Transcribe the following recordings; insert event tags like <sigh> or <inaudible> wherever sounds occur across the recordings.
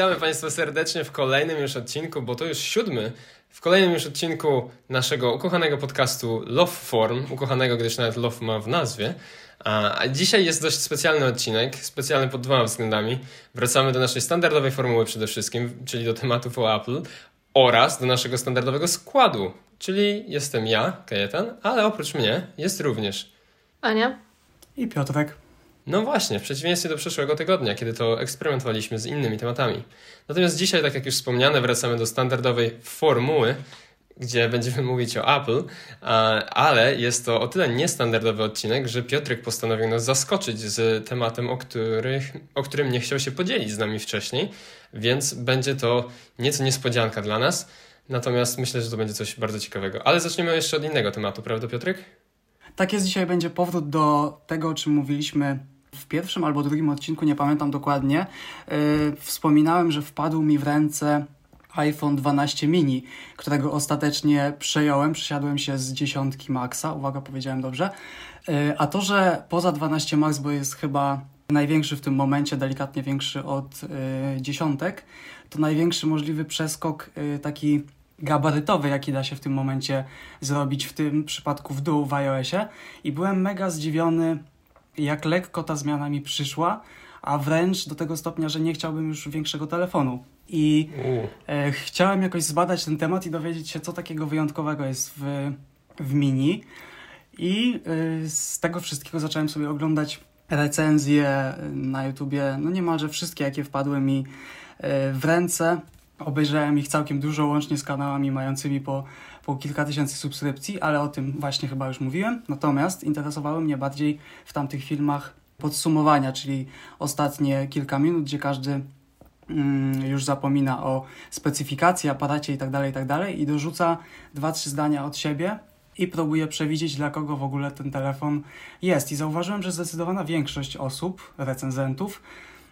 witamy Państwa serdecznie w kolejnym już odcinku, bo to już siódmy, w kolejnym już odcinku naszego ukochanego podcastu Love Form, ukochanego, gdyż nawet Love ma w nazwie. A dzisiaj jest dość specjalny odcinek, specjalny pod dwoma względami. Wracamy do naszej standardowej formuły przede wszystkim, czyli do tematów o Apple oraz do naszego standardowego składu, czyli jestem ja, Kajetan, ale oprócz mnie jest również Ania i Piotrek. No właśnie, w przeciwieństwie do przeszłego tygodnia, kiedy to eksperymentowaliśmy z innymi tematami. Natomiast dzisiaj, tak jak już wspomniane, wracamy do standardowej formuły, gdzie będziemy mówić o Apple, ale jest to o tyle niestandardowy odcinek, że Piotrek postanowił nas zaskoczyć z tematem, o, których, o którym nie chciał się podzielić z nami wcześniej, więc będzie to nieco niespodzianka dla nas. Natomiast myślę, że to będzie coś bardzo ciekawego. Ale zaczniemy jeszcze od innego tematu, prawda Piotrek? Tak jest, dzisiaj będzie powrót do tego, o czym mówiliśmy w pierwszym albo drugim odcinku, nie pamiętam dokładnie. Yy, wspominałem, że wpadł mi w ręce iPhone 12 mini, którego ostatecznie przejąłem, przesiadłem się z dziesiątki Maxa, uwaga, powiedziałem dobrze. Yy, a to, że poza 12 Max, bo jest chyba największy w tym momencie, delikatnie większy od yy, dziesiątek, to największy możliwy przeskok taki gabarytowy, jaki da się w tym momencie zrobić, w tym przypadku w dół w iOSie. I byłem mega zdziwiony, jak lekko ta zmiana mi przyszła, a wręcz do tego stopnia, że nie chciałbym już większego telefonu. I e, chciałem jakoś zbadać ten temat i dowiedzieć się, co takiego wyjątkowego jest w, w mini. I e, z tego wszystkiego zacząłem sobie oglądać recenzje na YouTubie, no niemalże wszystkie, jakie wpadły mi e, w ręce. Obejrzałem ich całkiem dużo, łącznie z kanałami mającymi po, po kilka tysięcy subskrypcji, ale o tym właśnie chyba już mówiłem. Natomiast interesowały mnie bardziej w tamtych filmach podsumowania, czyli ostatnie kilka minut, gdzie każdy mm, już zapomina o specyfikacji, aparacie itd., tak itd. Tak i dorzuca dwa, trzy zdania od siebie i próbuje przewidzieć, dla kogo w ogóle ten telefon jest. I zauważyłem, że zdecydowana większość osób, recenzentów,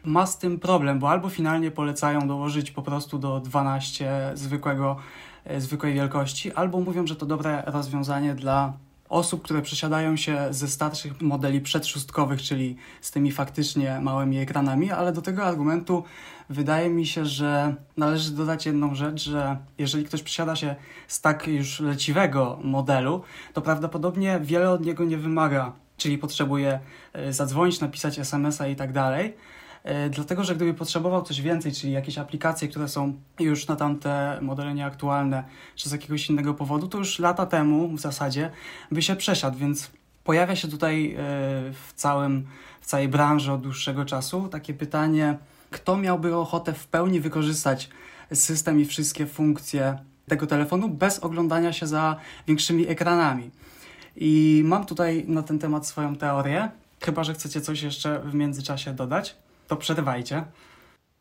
ma z tym problem, bo albo finalnie polecają dołożyć po prostu do 12 zwykłego, e, zwykłej wielkości, albo mówią, że to dobre rozwiązanie dla osób, które przesiadają się ze starszych modeli przedszustkowych, czyli z tymi faktycznie małymi ekranami, ale do tego argumentu wydaje mi się, że należy dodać jedną rzecz, że jeżeli ktoś przesiada się z tak już leciwego modelu, to prawdopodobnie wiele od niego nie wymaga, czyli potrzebuje e, zadzwonić, napisać SMS-a i tak dalej dlatego że gdyby potrzebował coś więcej, czyli jakieś aplikacje, które są już na tamte modele nieaktualne, czy z jakiegoś innego powodu, to już lata temu w zasadzie by się przesiadł, więc pojawia się tutaj e, w, całym, w całej branży od dłuższego czasu takie pytanie, kto miałby ochotę w pełni wykorzystać system i wszystkie funkcje tego telefonu bez oglądania się za większymi ekranami. I mam tutaj na ten temat swoją teorię, chyba że chcecie coś jeszcze w międzyczasie dodać to przerywajcie.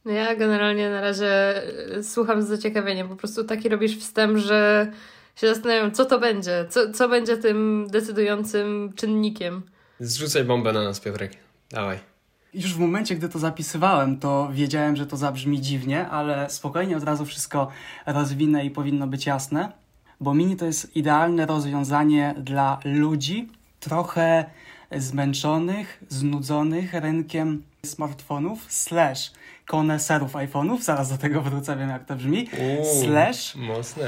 No ja generalnie na razie e, słucham z zaciekawieniem. Po prostu taki robisz wstęp, że się zastanawiam, co to będzie, co, co będzie tym decydującym czynnikiem. Zrzucaj bombę na nas, Piotrek. Dawaj. Już w momencie, gdy to zapisywałem, to wiedziałem, że to zabrzmi dziwnie, ale spokojnie od razu wszystko rozwinę i powinno być jasne, bo mini to jest idealne rozwiązanie dla ludzi trochę zmęczonych, znudzonych rynkiem smartfonów slash koneserów iPhone'ów, zaraz do tego wrócę, wiem jak to brzmi, Uuu, slash.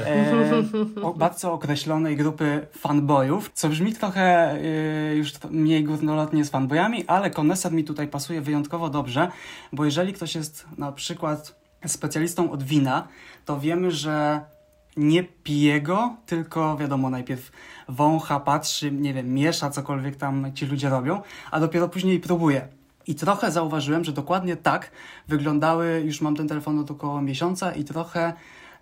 E, o, bardzo określonej grupy fanboyów, co brzmi trochę e, już mniej górnolotnie z fanboyami, ale koneser mi tutaj pasuje wyjątkowo dobrze, bo jeżeli ktoś jest na przykład specjalistą od wina, to wiemy, że nie pije go, tylko wiadomo, najpierw wącha, patrzy, nie wiem, miesza cokolwiek tam ci ludzie robią, a dopiero później próbuje. I trochę zauważyłem, że dokładnie tak wyglądały, już mam ten telefon od około miesiąca i trochę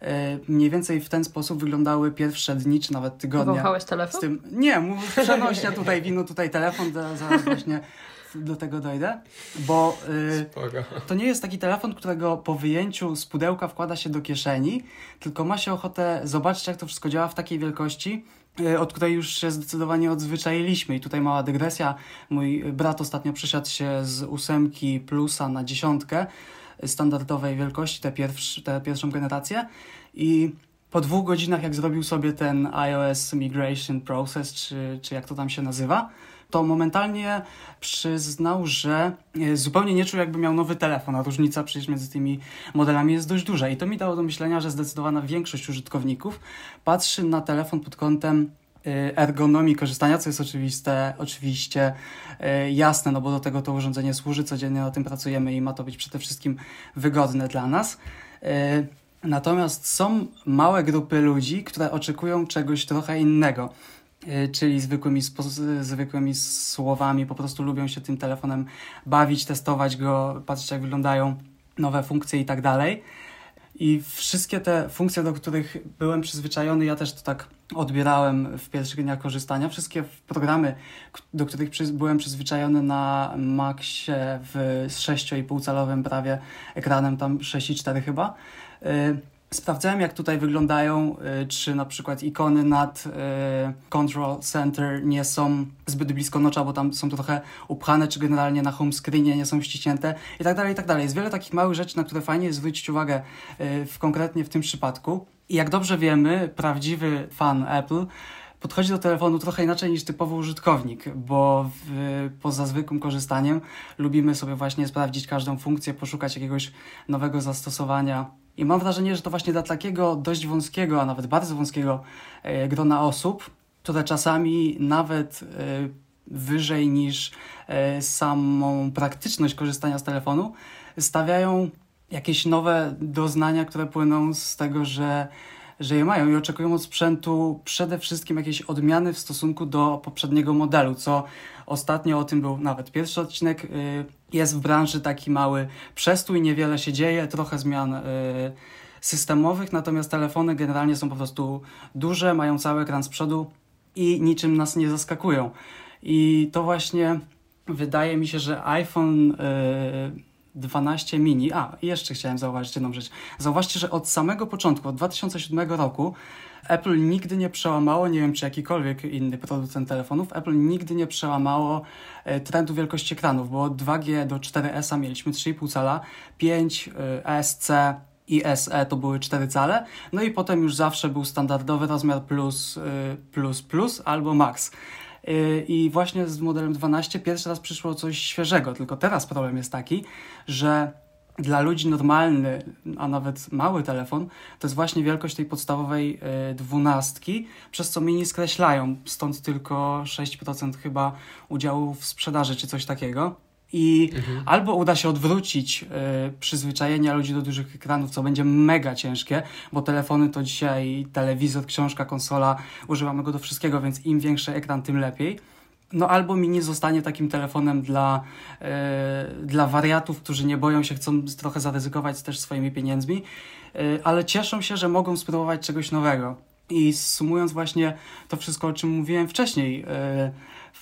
e, mniej więcej w ten sposób wyglądały pierwsze dni, czy nawet tygodnie. Wąchałeś telefon? Z tym, nie, przenośnia tutaj wino, tutaj telefon, zaraz właśnie do tego dojdę, bo y, to nie jest taki telefon, którego po wyjęciu z pudełka wkłada się do kieszeni, tylko ma się ochotę zobaczyć, jak to wszystko działa w takiej wielkości, y, od której już się zdecydowanie odzwyczailiśmy. I tutaj mała dygresja. Mój brat ostatnio przesiadł się z ósemki plusa na dziesiątkę standardowej wielkości, tę, pierwsz, tę pierwszą generację i po dwóch godzinach, jak zrobił sobie ten iOS Migration Process, czy, czy jak to tam się nazywa, to momentalnie przyznał, że e, zupełnie nie czuł, jakby miał nowy telefon, a różnica przecież między tymi modelami jest dość duża. I to mi dało do myślenia, że zdecydowana większość użytkowników patrzy na telefon pod kątem e, ergonomii korzystania, co jest oczywiste, oczywiście e, jasne, no bo do tego to urządzenie służy, codziennie na tym pracujemy i ma to być przede wszystkim wygodne dla nas. Natomiast są małe grupy ludzi, które oczekują czegoś trochę innego. Y, czyli zwykłymi, zwykłymi słowami, po prostu lubią się tym telefonem bawić, testować go, patrzeć jak wyglądają nowe funkcje i tak dalej. I wszystkie te funkcje, do których byłem przyzwyczajony, ja też to tak odbierałem w pierwszych dniach korzystania. Wszystkie programy, do których byłem przyzwyczajony na Maxie w 6,5 calowym prawie ekranem, tam 6,4 chyba, y, Sprawdzałem, jak tutaj wyglądają, y, czy na przykład ikony nad y, Control Center nie są zbyt blisko nocza, bo tam są trochę upchane, czy generalnie na home screenie nie są ściśnięte i tak dalej, i tak dalej. Jest wiele takich małych rzeczy, na które fajnie jest zwrócić uwagę y, w, konkretnie w tym przypadku. I jak dobrze wiemy, prawdziwy fan Apple podchodzi do telefonu trochę inaczej niż typowy użytkownik, bo w, poza zwykłym korzystaniem lubimy sobie właśnie sprawdzić każdą funkcję, poszukać jakiegoś nowego zastosowania i mam wrażenie, że to właśnie dla takiego dość wąskiego, a nawet bardzo wąskiego e, grona osób, które czasami nawet e, wyżej niż e, samą praktyczność korzystania z telefonu, stawiają jakieś nowe doznania, które płyną z tego, że, że je mają i oczekują od sprzętu przede wszystkim jakiejś odmiany w stosunku do poprzedniego modelu, co ostatnio o tym był nawet pierwszy odcinek jest w branży taki mały przestój, niewiele się dzieje, trochę zmian y, systemowych, natomiast telefony generalnie są po prostu duże, mają cały ekran z przodu i niczym nas nie zaskakują. I to właśnie wydaje mi się, że iPhone 12 y, mini. A, jeszcze chciałem zauważyć jedną rzecz. Zauważcie, że od samego początku, od 2007 roku, Apple nigdy nie przełamało, nie wiem czy jakikolwiek inny producent telefonów, Apple nigdy nie przełamało e, trendu wielkości ekranów, bo od 2G do 4S mieliśmy 3,5 cala, 5 ESC i SE to były 4 cale, no i potem już zawsze był standardowy rozmiar plus, e, plus, plus albo max. I właśnie z modelem 12 pierwszy raz przyszło coś świeżego, tylko teraz problem jest taki, że dla ludzi normalny, a nawet mały telefon, to jest właśnie wielkość tej podstawowej y, dwunastki, przez co mini skreślają, stąd tylko 6% chyba udziału w sprzedaży czy coś takiego. I mhm. albo uda się odwrócić y, przyzwyczajenia ludzi do dużych ekranów, co będzie mega ciężkie, bo telefony to dzisiaj telewizor, książka, konsola, używamy go do wszystkiego, więc im większy ekran, tym lepiej no albo mini zostanie takim telefonem dla, e, dla wariatów, którzy nie boją się, chcą trochę zaryzykować też swoimi pieniędzmi, e, ale cieszą się, że mogą spróbować czegoś nowego. I sumując właśnie to wszystko, o czym mówiłem wcześniej,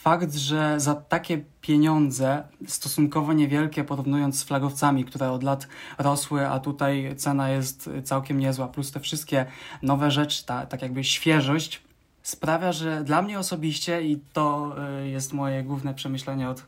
fakt, że za takie pieniądze, stosunkowo niewielkie, porównując z flagowcami, które od lat rosły, a tutaj cena jest całkiem niezła, plus te wszystkie nowe rzeczy, ta, tak jakby świeżość, sprawia, że dla mnie osobiście, i to y, jest moje główne przemyślenie od,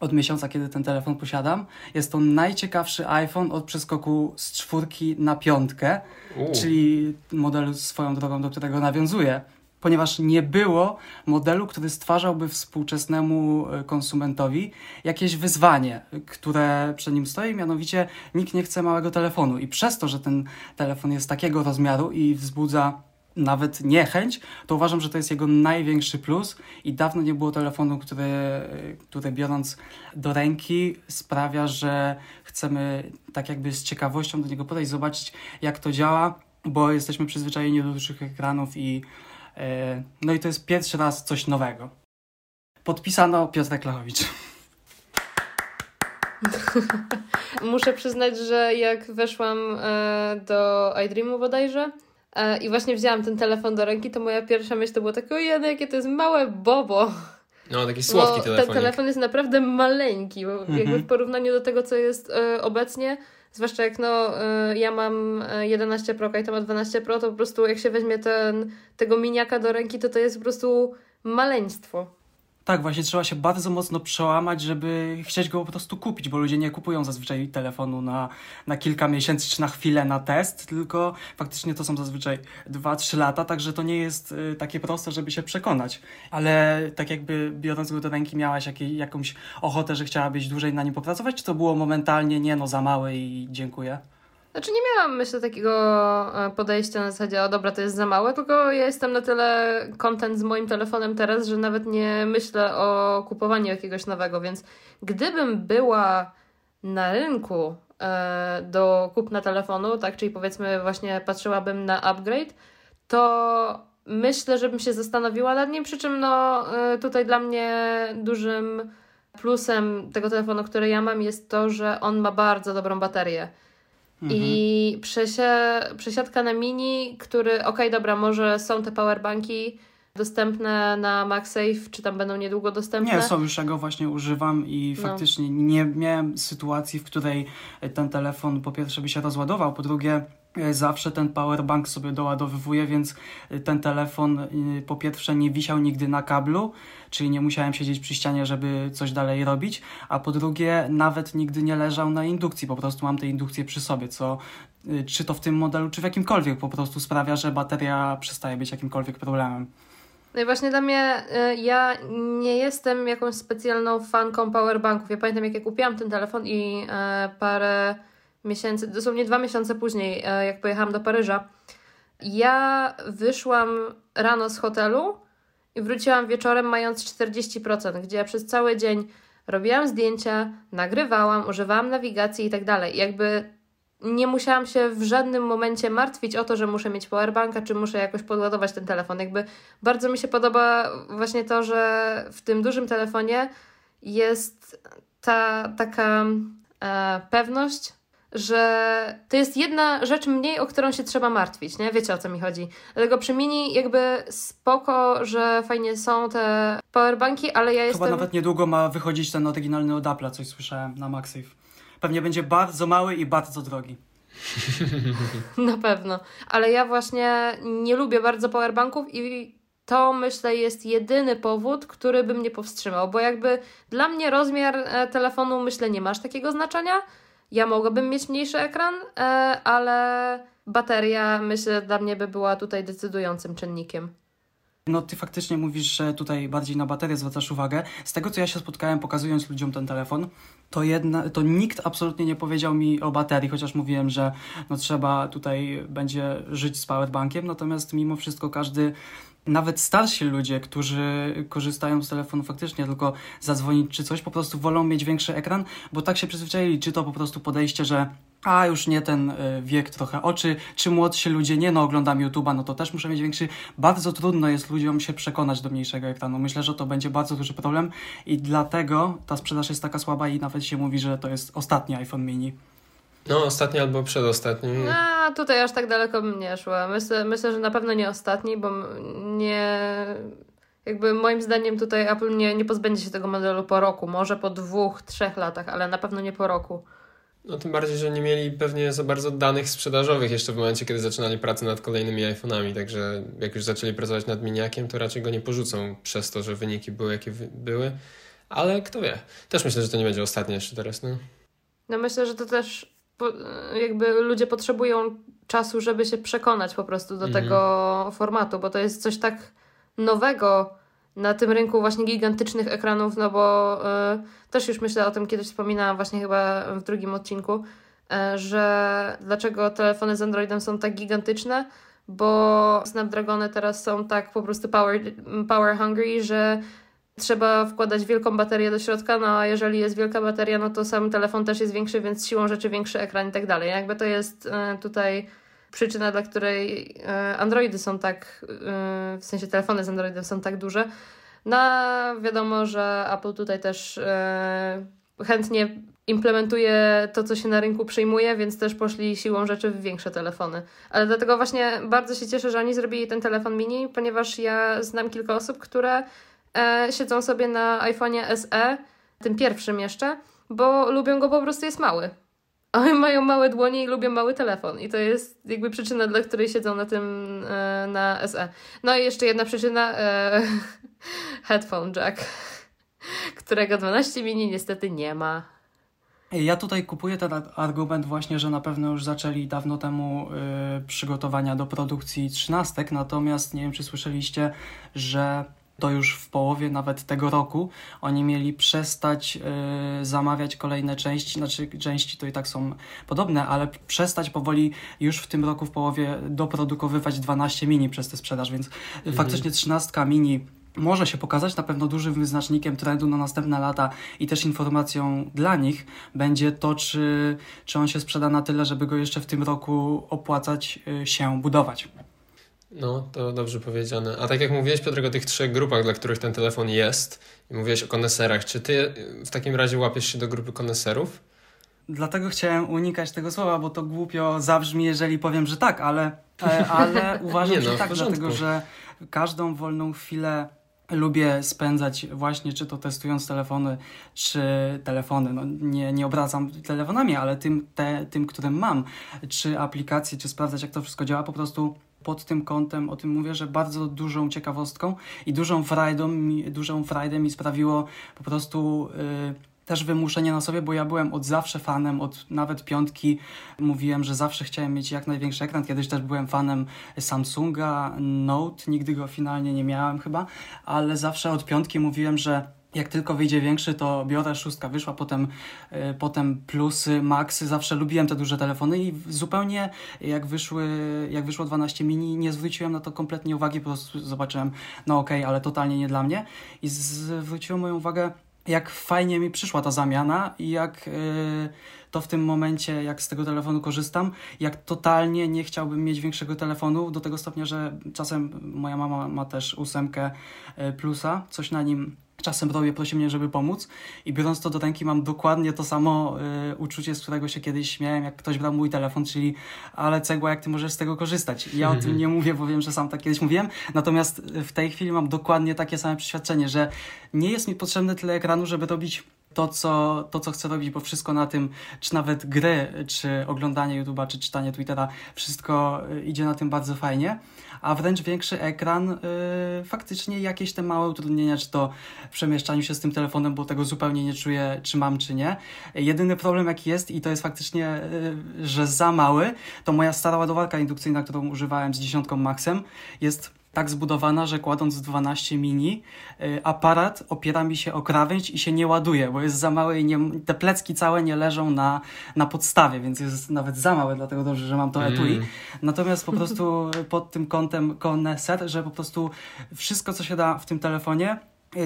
od miesiąca, kiedy ten telefon posiadam, jest to najciekawszy iPhone od przeskoku z czwórki na piątkę, U. czyli modelu swoją drogą, do którego nawiązuję ponieważ nie było modelu, który stwarzałby współczesnemu y, konsumentowi jakieś wyzwanie, które przed nim stoi, mianowicie nikt nie chce małego telefonu. I przez to, że ten telefon jest takiego rozmiaru i wzbudza nawet niechęć, to uważam, że to jest jego największy plus. I dawno nie było telefonu, który, który biorąc do ręki sprawia, że chcemy tak jakby z ciekawością do niego podejść, zobaczyć jak to działa, bo jesteśmy przyzwyczajeni do dużych ekranów i e, no i to jest pierwszy raz coś nowego. Podpisano Piotr Klachowicz. <laughs> Muszę przyznać, że jak weszłam e, do iDreamu bodajże, E, I właśnie wzięłam ten telefon do ręki, to moja pierwsza myśl to było takie, ojej, jakie to jest małe bobo. No, taki słodki telefon. Ten telefon jest naprawdę maleńki, bo mhm. jakby w porównaniu do tego, co jest e, obecnie, zwłaszcza jak no, e, ja mam 11 Pro, i to ma 12 Pro, to po prostu jak się weźmie ten, tego miniaka do ręki, to to jest po prostu maleństwo. Tak, właśnie trzeba się bardzo mocno przełamać, żeby chcieć go po prostu kupić, bo ludzie nie kupują zazwyczaj telefonu na, na kilka miesięcy czy na chwilę na test, tylko faktycznie to są zazwyczaj 2-3 lata, także to nie jest y, takie proste, żeby się przekonać. Ale tak jakby biorąc go do ręki miałaś jakąś ochotę, że chciałabyś dłużej na nim popracować, czy to było momentalnie nie no za małe i dziękuję? Znaczy nie miałam, myślę, takiego e, podejścia na zasadzie, o dobra, to jest za małe, tylko ja jestem na tyle content z moim telefonem teraz, że nawet nie myślę o kupowaniu jakiegoś nowego, więc gdybym była na rynku e, do kupna telefonu, tak, czyli powiedzmy właśnie patrzyłabym na upgrade, to myślę, żebym się zastanowiła nad nim, przy czym no e, tutaj dla mnie dużym plusem tego telefonu, który ja mam jest to, że on ma bardzo dobrą baterię. I mhm. przesia przesiadka na mini, który, okej, okay, dobra, może są te powerbanki dostępne na MagSafe, czy tam będą niedługo dostępne? Nie, są już, ja go właśnie używam i no. faktycznie nie miałem sytuacji, w której ten telefon po pierwsze by się rozładował, po drugie zawsze ten powerbank sobie doładowywuje, więc e, ten telefon e, po pierwsze nie wisiał nigdy na kablu, czyli nie musiałem siedzieć przy ścianie, żeby coś dalej robić, a po drugie nawet nigdy nie leżał na indukcji, po prostu mam tę indukcję przy sobie, co czy to w tym modelu, czy w jakimkolwiek po prostu sprawia, że bateria przestaje być jakimkolwiek problemem. No i właśnie dla mnie, ja nie jestem jakąś specjalną fanką powerbanków. Ja pamiętam, jak ja kupiłam ten telefon i parę miesięcy, dosłownie dwa miesiące później, e, jak pojechałam do Paryża, ja wyszłam rano z hotelu i wróciłam wieczorem mając 40%, gdzie ja przez cały dzień robiłam zdjęcia, nagrywałam, używałam nawigacji i tak dalej. Jakby nie musiałam się w żadnym momencie martwić o to, że muszę mieć powerbanka, czy muszę jakoś podładować ten telefon. Jakby bardzo mi się podoba właśnie to, że w tym dużym telefonie jest ta taka e, pewność, że to jest jedna rzecz mniej, o którą się trzeba martwić, nie? Wiecie o co mi chodzi. Dlatego przy Mini jakby spoko, że fajnie są te powerbanki, ale ja jestem... Chyba nawet niedługo ma wychodzić ten oryginalny od Apple'a, coś słyszałem na MagSafe. Pewnie będzie bardzo mały i bardzo drogi. <laughs> na pewno. Ale ja właśnie nie lubię bardzo powerbanków i to myślę jest jedyny powód, który by mnie powstrzymał, bo jakby dla mnie rozmiar e, telefonu myślę nie masz takiego znaczenia, ja mogłabym mieć mniejszy ekran, e, ale bateria myślę dla mnie by była tutaj decydującym czynnikiem. No ty faktycznie mówisz, że tutaj bardziej na baterię zwracasz uwagę. Z tego co ja się spotkałem pokazując ludziom ten telefon, to, jedna, to nikt absolutnie nie powiedział mi o baterii, chociaż mówiłem, że no trzeba tutaj będzie żyć z powerbankiem, natomiast mimo wszystko każdy nawet starsi ludzie, którzy korzystają z telefonu faktycznie tylko zadzwonić czy coś, po prostu wolą mieć większy ekran, bo tak się przyzwyczaili, czy to po prostu podejście, że a już nie ten y, wiek trochę oczy, czy młodsi ludzie, nie no oglądam YouTube'a, no to też muszę mieć większy. Bardzo trudno jest ludziom się przekonać do mniejszego ekranu. Myślę, że to będzie bardzo duży problem i dlatego ta sprzedaż jest taka słaba i nawet się mówi, że to jest ostatni iPhone mini. No, ostatni albo przedostatni. No, tutaj aż tak daleko bym nie szła. Myślę, myślę, że na pewno nie ostatni, bo nie. Jakby moim zdaniem tutaj Apple nie, nie pozbędzie się tego modelu po roku, może po dwóch, trzech latach, ale na pewno nie po roku. No tym bardziej, że nie mieli pewnie za bardzo danych sprzedażowych jeszcze w momencie, kiedy zaczynali pracę nad kolejnymi iPhone'ami, także jak już zaczęli pracować nad miniakiem, to raczej go nie porzucą przez to, że wyniki były jakie były, ale kto wie. Też myślę, że to nie będzie ostatnie jeszcze teraz, no. No myślę, że to też jakby ludzie potrzebują czasu, żeby się przekonać po prostu do mhm. tego formatu, bo to jest coś tak nowego na tym rynku właśnie gigantycznych ekranów, no bo y, też już myślę o tym, kiedyś wspominałam właśnie chyba w drugim odcinku, y, że dlaczego telefony z Androidem są tak gigantyczne, bo Snapdragony teraz są tak po prostu power, power hungry, że trzeba wkładać wielką baterię do środka, no a jeżeli jest wielka bateria, no to sam telefon też jest większy, więc siłą rzeczy większy ekran i tak dalej. Jakby to jest e, tutaj przyczyna, dla której e, Androidy są tak, e, w sensie telefony z Androidem są tak duże. No wiadomo, że Apple tutaj też chętnie implementuje to, co się na rynku przyjmuje, więc też poszli siłą rzeczy w większe telefony. Ale dlatego właśnie bardzo się cieszę, że oni zrobili ten telefon mini, ponieważ ja znam kilka osób, które e, siedzą sobie na iPhone'ie SE, tym pierwszym jeszcze, bo lubią go po prostu, jest mały. Oni mają małe dłonie i lubią mały telefon. I to jest jakby przyczyna, dla której siedzą na tym, e, na SE. No i jeszcze jedna przyczyna, e, <laughs> headphone jack. <laughs> którego 12 mini niestety nie ma. Ja tutaj kupuję ten argument właśnie, że na pewno już zaczęli dawno temu y, przygotowania do produkcji trzynastek, natomiast nie wiem, czy słyszeliście, że to już w połowie nawet tego roku oni mieli przestać y, zamawiać kolejne części, znaczy części to i tak są podobne, ale przestać powoli już w tym roku w połowie doprodukowywać 12 mini przez tę sprzedaż, więc mhm. faktycznie 13 mini może się pokazać na pewno dużym wyznacznikiem trendu na następne lata i też informacją dla nich będzie to, czy, czy on się sprzeda na tyle, żeby go jeszcze w tym roku opłacać y, się budować. No, to dobrze powiedziane. A tak jak mówiłeś, Piotr, o tych trzech grupach, dla których ten telefon jest, i mówiłeś o koneserach, czy ty w takim razie łapiesz się do grupy koneserów? Dlatego chciałem unikać tego słowa, bo to głupio zabrzmi, jeżeli powiem, że tak, ale, e, ale <laughs> uważam, no, że tak, dlatego że każdą wolną chwilę lubię spędzać właśnie, czy to testując telefony, czy telefony, no nie, nie obracam telefonami, ale tym, te, tym, którym mam, czy aplikacje, czy sprawdzać, jak to wszystko działa, po prostu pod tym kątem o tym mówię, że bardzo dużą ciekawostką i dużą frajdą, dużą frajdę mi sprawiło po prostu yy, też wymuszenie na sobie, bo ja byłem od zawsze fanem, od nawet piątki mówiłem, że zawsze chciałem mieć jak największy ekran. Kiedyś też byłem fanem Samsunga Note, nigdy go finalnie nie miałem chyba, ale zawsze od piątki mówiłem, że jak tylko wyjdzie większy, to biorę, szóstka wyszła, potem, y, potem plusy, maxy, zawsze lubiłem te duże telefony i zupełnie jak, wyszły, jak wyszło 12 mini, nie zwróciłem na to kompletnie uwagi, po prostu zobaczyłem, no okej, okay, ale totalnie nie dla mnie. I zwróciło moją uwagę jak fajnie mi przyszła ta zamiana i jak yy, to w tym momencie, jak z tego telefonu korzystam, jak totalnie nie chciałbym mieć większego telefonu, do tego stopnia, że czasem moja mama ma też ósemkę y, plusa, coś na nim czasem robię, prosi mnie, żeby pomóc i biorąc to do ręki mam dokładnie to samo y, uczucie, z którego się kiedyś śmiałem, jak ktoś brał mój telefon, czyli ale cegła, jak ty możesz z tego korzystać. Ja o tym nie mówię, bo wiem, że sam tak kiedyś mówiłem, natomiast w tej chwili mam dokładnie takie same przeświadczenie, że nie jest mi potrzebne tyle ekranu, żeby robić to co, to, co chcę robić, bo wszystko na tym, czy nawet gry, czy oglądanie YouTube'a, czy czytanie Twittera, wszystko y, idzie na tym bardzo fajnie, a wręcz większy ekran, yy, faktycznie jakieś te małe utrudnienia, czy to w przemieszczaniu się z tym telefonem, bo tego zupełnie nie czuję, czy mam, czy nie. Jedyny problem, jaki jest, i to jest faktycznie, yy, że za mały, to moja stara ładowarka indukcyjna, którą używałem z dziesiątką Maxem, jest tak zbudowana, że kładąc 12 mini, y, aparat opiera mi się o krawędź i się nie ładuje, bo jest za małe i nie, te plecki całe nie leżą na, na podstawie, więc jest nawet za małe, dlatego dobrze, że mam to etui. Mm. Natomiast po <laughs> prostu pod tym kątem koneser, że po prostu wszystko, co się da w tym telefonie,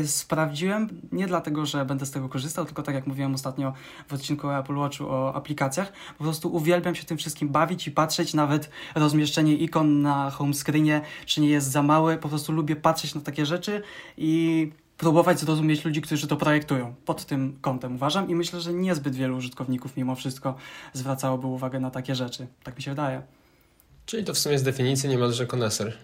sprawdziłem, nie dlatego, że będę z tego korzystał, tylko tak jak mówiłem ostatnio w odcinku o Apple Watchu o aplikacjach, po prostu uwielbiam się tym wszystkim bawić i patrzeć, nawet rozmieszczenie ikon na home screenie, czy nie jest za małe, po prostu lubię patrzeć na takie rzeczy i próbować zrozumieć ludzi, którzy to projektują. Pod tym kątem uważam i myślę, że niezbyt wielu użytkowników mimo wszystko zwracałoby uwagę na takie rzeczy. Tak mi się wydaje. Czyli to w sumie z definicji niemalże koneser.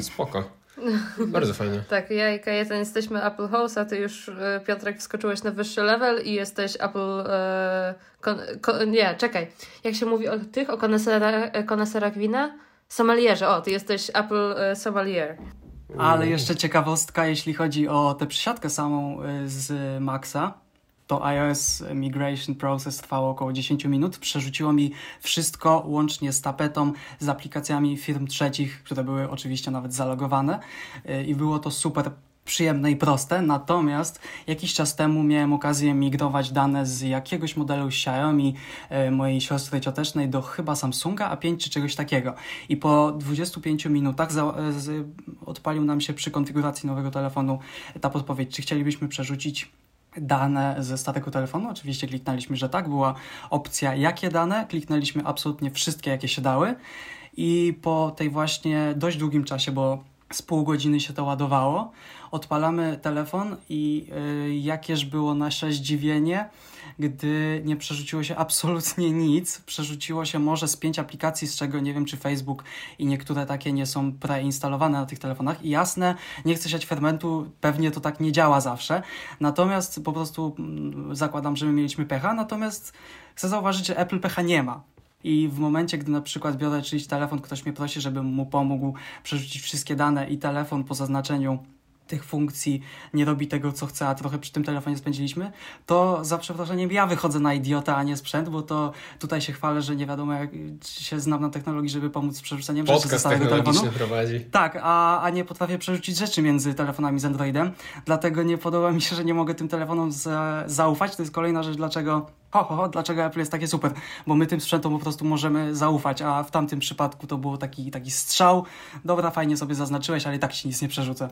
Spoko. <laughs> Bardzo fajnie. tak, ja i Kajetan jesteśmy Apple House, a ty już, e, Piotrek, wskoczyłeś na wyższy level i jesteś Apple... E, kon, kon, nie, czekaj. Jak się mówi o tych, o koneserach, e, koneserach wina? Sommelierze. O, ty jesteś Apple e, Sommelier. Ale jeszcze ciekawostka, jeśli chodzi o tę przysiadkę samą e, z Maxa to iOS Migration Process trwało około 10 minut. Przerzuciło mi wszystko łącznie z tapetą, z aplikacjami firm trzecich, które były oczywiście nawet zalogowane i było to super przyjemne i proste, natomiast jakiś czas temu miałem okazję migrować dane z jakiegoś modelu Xiaomi y, mojej siostry ciotecznej do chyba Samsunga A5 czy czegoś takiego. I po 25 minutach z, odpalił nam się przy konfiguracji nowego telefonu ta podpowiedź, czy chcielibyśmy przerzucić dane ze starego telefonu. Oczywiście kliknęliśmy, że tak. Była opcja jakie dane. Kliknęliśmy absolutnie wszystkie, jakie się dały. I po tej właśnie dość długim czasie, bo z pół godziny się to ładowało, odpalamy telefon i yy, jakież było nasze zdziwienie, gdy nie przerzuciło się <laughs> absolutnie nic. Przerzuciło się może z pięć aplikacji, z czego nie wiem, czy Facebook i niektóre takie nie są preinstalowane na tych telefonach. I jasne, nie chcę siać fermentu, pewnie to tak nie działa zawsze. Natomiast po prostu mm, zakładam, że my mieliśmy pecha, natomiast chcę zauważyć, że Apple pecha nie ma. I w momencie, gdy na przykład biorę czyjś telefon, ktoś mnie prosi, żebym mu pomógł przerzucić wszystkie dane i telefon po zaznaczeniu tych funkcji, nie robi tego, co chce, a trochę przy tym telefonie spędziliśmy, to za przeproszeniem ja wychodzę na idiota, a nie sprzęt, bo to tutaj się chwalę, że nie wiadomo, jak się znam na technologii, żeby pomóc z przerzuceniem Podcast rzeczy ze starego telefonu. prowadzi. Tak, a, a nie potrafię przerzucić rzeczy między telefonami z Androidem, dlatego nie podoba mi się, że nie mogę tym telefonom za, zaufać. To jest kolejna rzecz, dlaczego ho, ho, ho, dlaczego Apple jest takie super, bo my tym sprzętom po prostu możemy zaufać, a w tamtym przypadku to było taki, taki strzał. Dobra, fajnie sobie zaznaczyłeś, ale i tak ci nic nie przerzucę.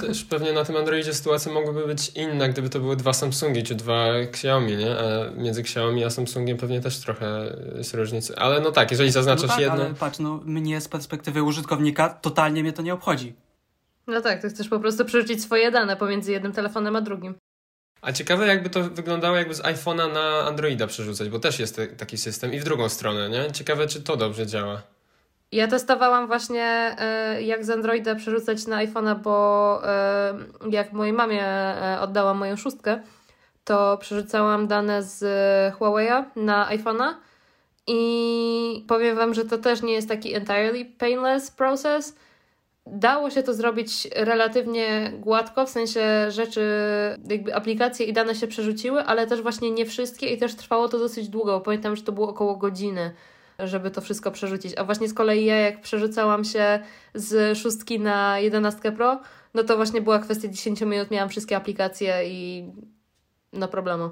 Też pewnie na tym Androidzie sytuacja mogłaby być inna, gdyby to były dwa Samsungi czy dwa Xiaomi, nie? A między Xiaomi a Samsungiem pewnie też trochę jest różnicy. Ale no tak, jeżeli zaznaczasz no tak, jedno... ale patrz, no mnie z perspektywy użytkownika totalnie mnie to nie obchodzi. No tak, to chcesz po prostu przerzucić swoje dane pomiędzy jednym telefonem a drugim. A ciekawe jakby to wyglądało jakby z iPhone'a na Androida przerzucać, bo też jest taki system i w drugą stronę, nie? Ciekawe czy to dobrze działa. Ja testowałam właśnie y, jak z Androida przerzucać na iPhone'a, bo y, jak mojej mamie y, oddałam moją szóstkę, to przerzucałam dane z Huawei'a na iPhone'a i powiem Wam, że to też nie jest taki entirely painless process. Dało się to zrobić relatywnie gładko, w sensie rzeczy, jakby aplikacje i dane się przerzuciły, ale też właśnie nie wszystkie i też trwało to dosyć długo. Pamiętam, że to było około godziny żeby to wszystko przerzucić. A właśnie z kolei ja, jak przerzucałam się z szóstki na 11 Pro, no to właśnie była kwestia 10 minut, miałam wszystkie aplikacje i no problemu.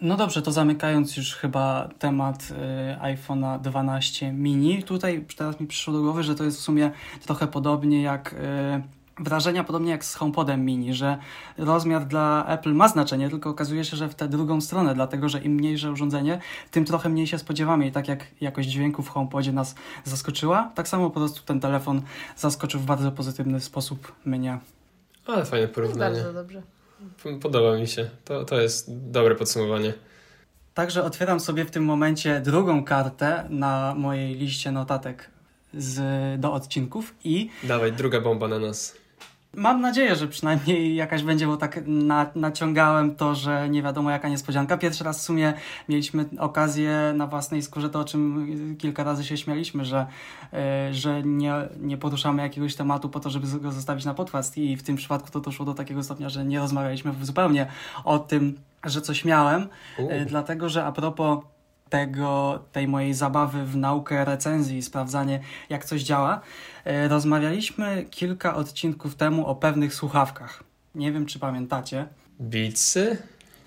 No dobrze, to zamykając już chyba temat y, iPhone'a 12 mini, tutaj teraz mi przyszło do głowy, że to jest w sumie trochę podobnie jak y, wrażenia podobnie jak z HomePodem mini, że rozmiar dla Apple ma znaczenie, tylko okazuje się, że w tę drugą stronę, dlatego że im mniejsze urządzenie, tym trochę mniej się spodziewamy i tak jak jakość dźwięku w HomePodzie nas zaskoczyła, tak samo po prostu ten telefon zaskoczył w bardzo pozytywny sposób mnie. Ale fajne porównanie. Bardzo dobrze. Podoba mi się. To, to jest dobre podsumowanie. Także otwieram sobie w tym momencie drugą kartę na mojej liście notatek z, do odcinków i... Dawaj, druga bomba na nas. Mam nadzieję, że przynajmniej jakaś będzie, bo tak na, naciągałem to, że nie wiadomo jaka niespodzianka. Pierwszy raz w sumie mieliśmy okazję na własnej skórze, to o czym kilka razy się śmialiśmy, że, yy, że nie, nie poruszamy jakiegoś tematu po to, żeby go zostawić na podcast i w tym przypadku to doszło do takiego stopnia, że nie rozmawialiśmy zupełnie o tym, że coś miałem, yy, dlatego że a propos tego, tej mojej zabawy w naukę recenzji, sprawdzanie jak coś działa, e, rozmawialiśmy kilka odcinków temu o pewnych słuchawkach. Nie wiem, czy pamiętacie. Beatsy?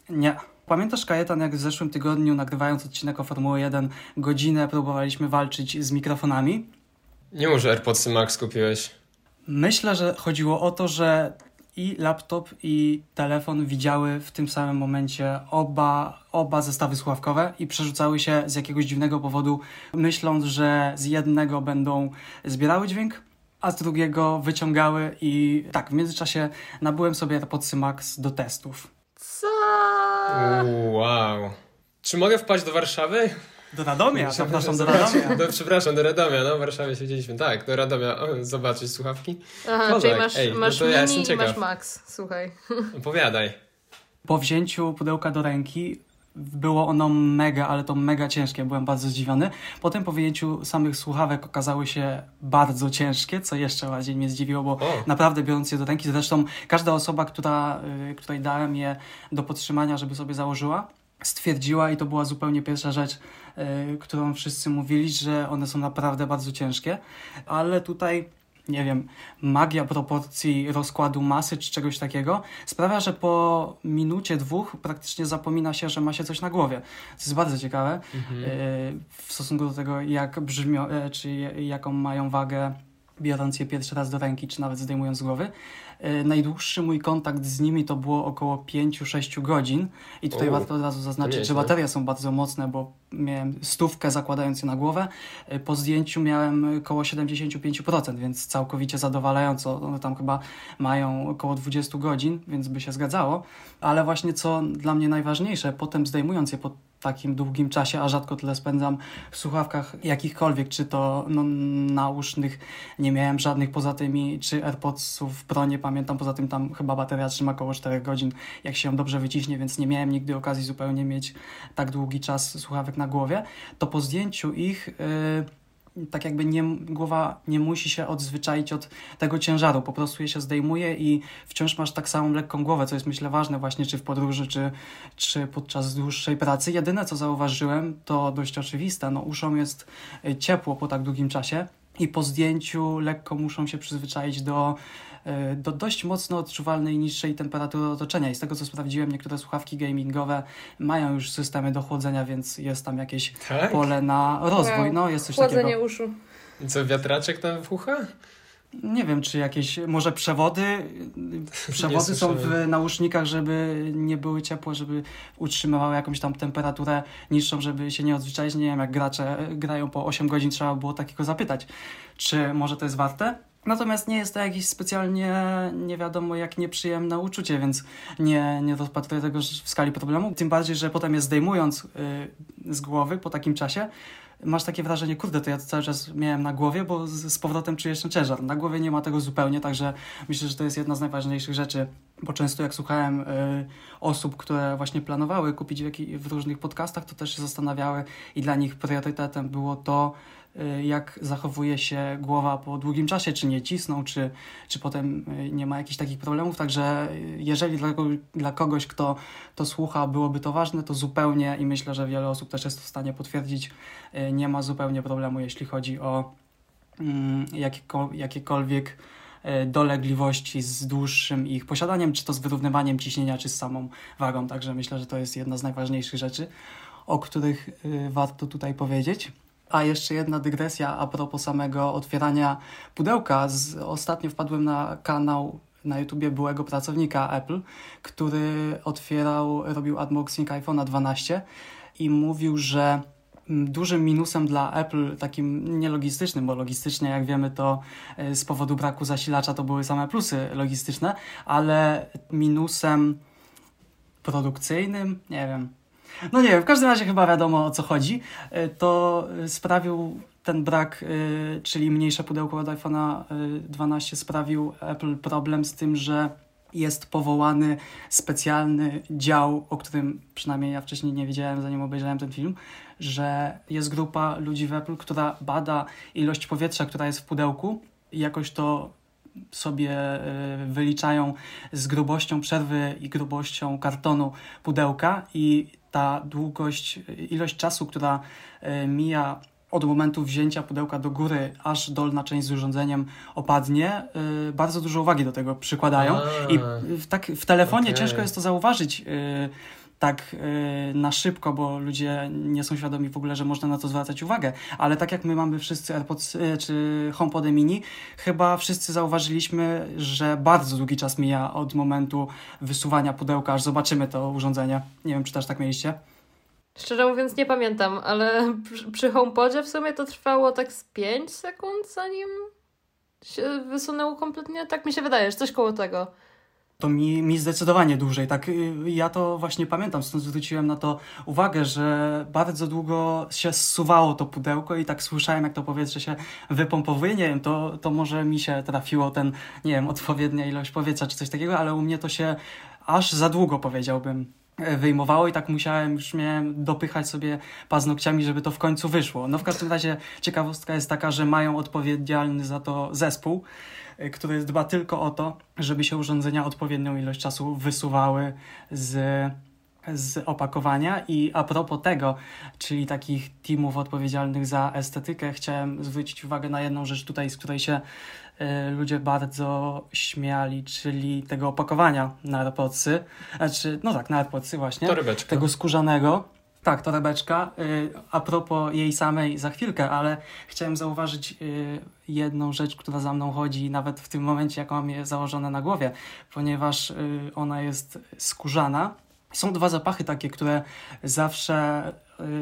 Nie. Pamiętasz, Kajetan, jak w zeszłym tygodniu, nagrywając odcinek o Formuły 1, godzinę próbowaliśmy walczyć z mikrofonami? Nie może AirPodsy Max kupiłeś. Myślę, że chodziło o to, że i laptop, i telefon widziały w tym samym momencie oba, oba zestawy słuchawkowe i przerzucały się z jakiegoś dziwnego powodu, myśląc, że z jednego będą zbierały dźwięk, a z drugiego wyciągały i tak, w międzyczasie nabyłem sobie AirPodsy Max do testów. Co? Wow. Czy mogę wpaść do Warszawy? Do Radomia, zapraszam do Radomia. Do, przepraszam, do Radomia, no w Warszawie siedzieliśmy. Tak, do Radomia o, zobaczyć słuchawki. Aha, no czyli masz, Ej, no masz to ja mini jestem i masz max, słuchaj. <laughs> Opowiadaj. Po wzięciu pudełka do ręki było ono mega, ale to mega ciężkie, byłem bardzo zdziwiony. Potem po wyjęciu samych słuchawek okazały się bardzo ciężkie, co jeszcze bardziej mnie zdziwiło, bo O. naprawdę biorąc je do ręki, zresztą każda osoba, która, y, której dałem je do podtrzymania, żeby sobie założyła, stwierdziła i to była zupełnie pierwsza rzecz, którą wszyscy mówili, że one są naprawdę bardzo ciężkie, ale tutaj nie wiem, magia proporcji rozkładu masy czy czegoś takiego sprawia, że po minucie, dwóch praktycznie zapomina się, że ma się coś na głowie. To jest bardzo ciekawe Mhm. y, w stosunku do tego, jak brzmią, e, czy jaką mają wagę biorąc je pierwszy raz do ręki, czy nawet zdejmując z głowy. E, Najdłuższy mój kontakt z nimi to było około 5-6 godzin i tutaj warto od razu zaznaczyć, że baterie są bardzo mocne, bo miałem stówkę zakładając je na głowę. E, Po zdjęciu miałem około 75%, więc całkowicie zadowalająco. One tam chyba mają około 20 godzin, więc by się zgadzało. Ale właśnie co dla mnie najważniejsze, potem zdejmując je po takim długim czasie, a rzadko tyle spędzam w słuchawkach jakichkolwiek, czy to no, nausznych, nie miałem żadnych poza tymi, czy AirPodsów Pro, nie pamiętam, poza tym tam chyba bateria trzyma około 4 godzin, jak się ją dobrze wyciśnie, więc nie miałem nigdy okazji zupełnie mieć tak długi czas słuchawek na głowie, to po zdjęciu ich... Yy, tak jakby nie, głowa nie musi się odzwyczaić od tego ciężaru, po prostu je się zdejmuje i wciąż masz tak samą lekką głowę, co jest myślę ważne właśnie czy w podróży, czy, czy podczas dłuższej pracy. Jedyne co zauważyłem to dość oczywiste, no uszom jest y, ciepło po tak długim czasie i po zdjęciu lekko muszą się przyzwyczaić do do dość mocno odczuwalnej niższej temperatury otoczenia. I z tego co sprawdziłem, niektóre słuchawki gamingowe mają już systemy do chłodzenia, więc jest tam jakieś tak? pole na rozwój. No, jest coś Chłodzenie takiego. uszu. I co, wiatraczek tam w ucha? Nie wiem, czy jakieś, może przewody, <laughs> przewody są w nausznikach, żeby nie były ciepłe, żeby utrzymywały jakąś tam temperaturę niższą, żeby się nie odzwyczaić. Nie wiem, jak gracze grają po 8 godzin, trzeba było takiego zapytać, czy może to jest warte? Natomiast nie jest to jakieś specjalnie nie wiadomo jak nieprzyjemne uczucie, więc nie, nie rozpatruję tego w skali problemu. Tym bardziej, że potem je zdejmując yy, z głowy po takim czasie, masz takie wrażenie, kurde, to ja to cały czas miałem na głowie, bo z, z powrotem czujesz ten ciężar. Na głowie nie ma tego zupełnie, także myślę, że to jest jedna z najważniejszych rzeczy, bo często jak słuchałem y, osób, które właśnie planowały kupić w, w różnych podcastach, to też się zastanawiały i dla nich priorytetem było to, jak zachowuje się głowa po długim czasie, czy nie cisną, czy, czy potem y, nie ma jakichś takich problemów. Także y, jeżeli dla, dla kogoś, kto to słucha, byłoby to ważne, to zupełnie i myślę, że wiele osób też jest w stanie potwierdzić, nie ma zupełnie problemu, jeśli chodzi o mm, jakiekolwiek dolegliwości z dłuższym ich posiadaniem, czy to z wyrównywaniem ciśnienia, czy z samą wagą. Także myślę, że to jest jedna z najważniejszych rzeczy, o których warto tutaj powiedzieć. A jeszcze jedna dygresja a propos samego otwierania pudełka. Z, ostatnio wpadłem na kanał na YouTubie byłego pracownika Apple, który otwierał, robił unboxing iPhone'a 12 i mówił, że dużym minusem dla Apple, takim nielogistycznym, bo logistycznie, jak wiemy, to e, z powodu braku zasilacza to były same plusy logistyczne, ale minusem produkcyjnym, nie wiem, no nie wiem, w każdym razie chyba wiadomo o co chodzi. E, to sprawił ten brak, e, czyli mniejsze pudełko od iPhone'a 12 e, sprawił Apple problem z tym, że jest powołany specjalny dział, o którym przynajmniej ja wcześniej nie wiedziałem, zanim obejrzałem ten film, że jest grupa ludzi w Apple, która bada ilość powietrza, która jest w pudełku i jakoś to sobie wyliczają z grubością przerwy i grubością kartonu pudełka i ta długość, ilość czasu, która e, mija od momentu wzięcia pudełka do góry, aż dolna część z urządzeniem opadnie, e, bardzo dużo uwagi do tego przykładają. A, I w, tak, w telefonie okay. ciężko jest to zauważyć tak na szybko, bo ludzie nie są świadomi w ogóle, że można na to zwracać uwagę. Ale tak jak my mamy wszyscy AirPods czy HomePody mini, chyba wszyscy zauważyliśmy, że bardzo długi czas mija od momentu wysuwania pudełka, aż zobaczymy to urządzenie. Nie wiem, czy też tak mieliście? Szczerze mówiąc nie pamiętam, ale przy, przy HomePodzie w sumie to trwało tak z 5 sekund, zanim się wysunęło kompletnie. Tak mi się wydaje, że coś koło tego to mi, mi zdecydowanie dłużej. Tak, y, ja to właśnie pamiętam, stąd zwróciłem na to uwagę, że bardzo długo się zsuwało to pudełko i tak słyszałem, jak to powietrze się wypompowuje. Nie wiem, to, to może mi się trafiło ten, nie wiem, odpowiednia ilość powietrza czy coś takiego, ale u mnie to się aż za długo powiedziałbym e, wyjmowało i tak musiałem, już miałem dopychać sobie paznokciami, żeby to w końcu wyszło. No w każdym razie ciekawostka jest taka, że mają odpowiedzialny za to zespół, który dba tylko o to, żeby się urządzenia odpowiednią ilość czasu wysuwały z z opakowania. I a propos tego, czyli takich teamów odpowiedzialnych za estetykę, chciałem zwrócić uwagę na jedną rzecz tutaj, z której się y, ludzie bardzo śmiali, czyli tego opakowania na AirPodsy, znaczy, no tak, na AirPodsy właśnie, Torebeczka. tego skórzanego, tak, torebeczka. Y, a propos jej samej za chwilkę, ale chciałem zauważyć y, jedną rzecz, która za mną chodzi nawet w tym momencie, jak mam je założone na głowie, ponieważ y, ona jest skórzana. Są dwa zapachy takie, które zawsze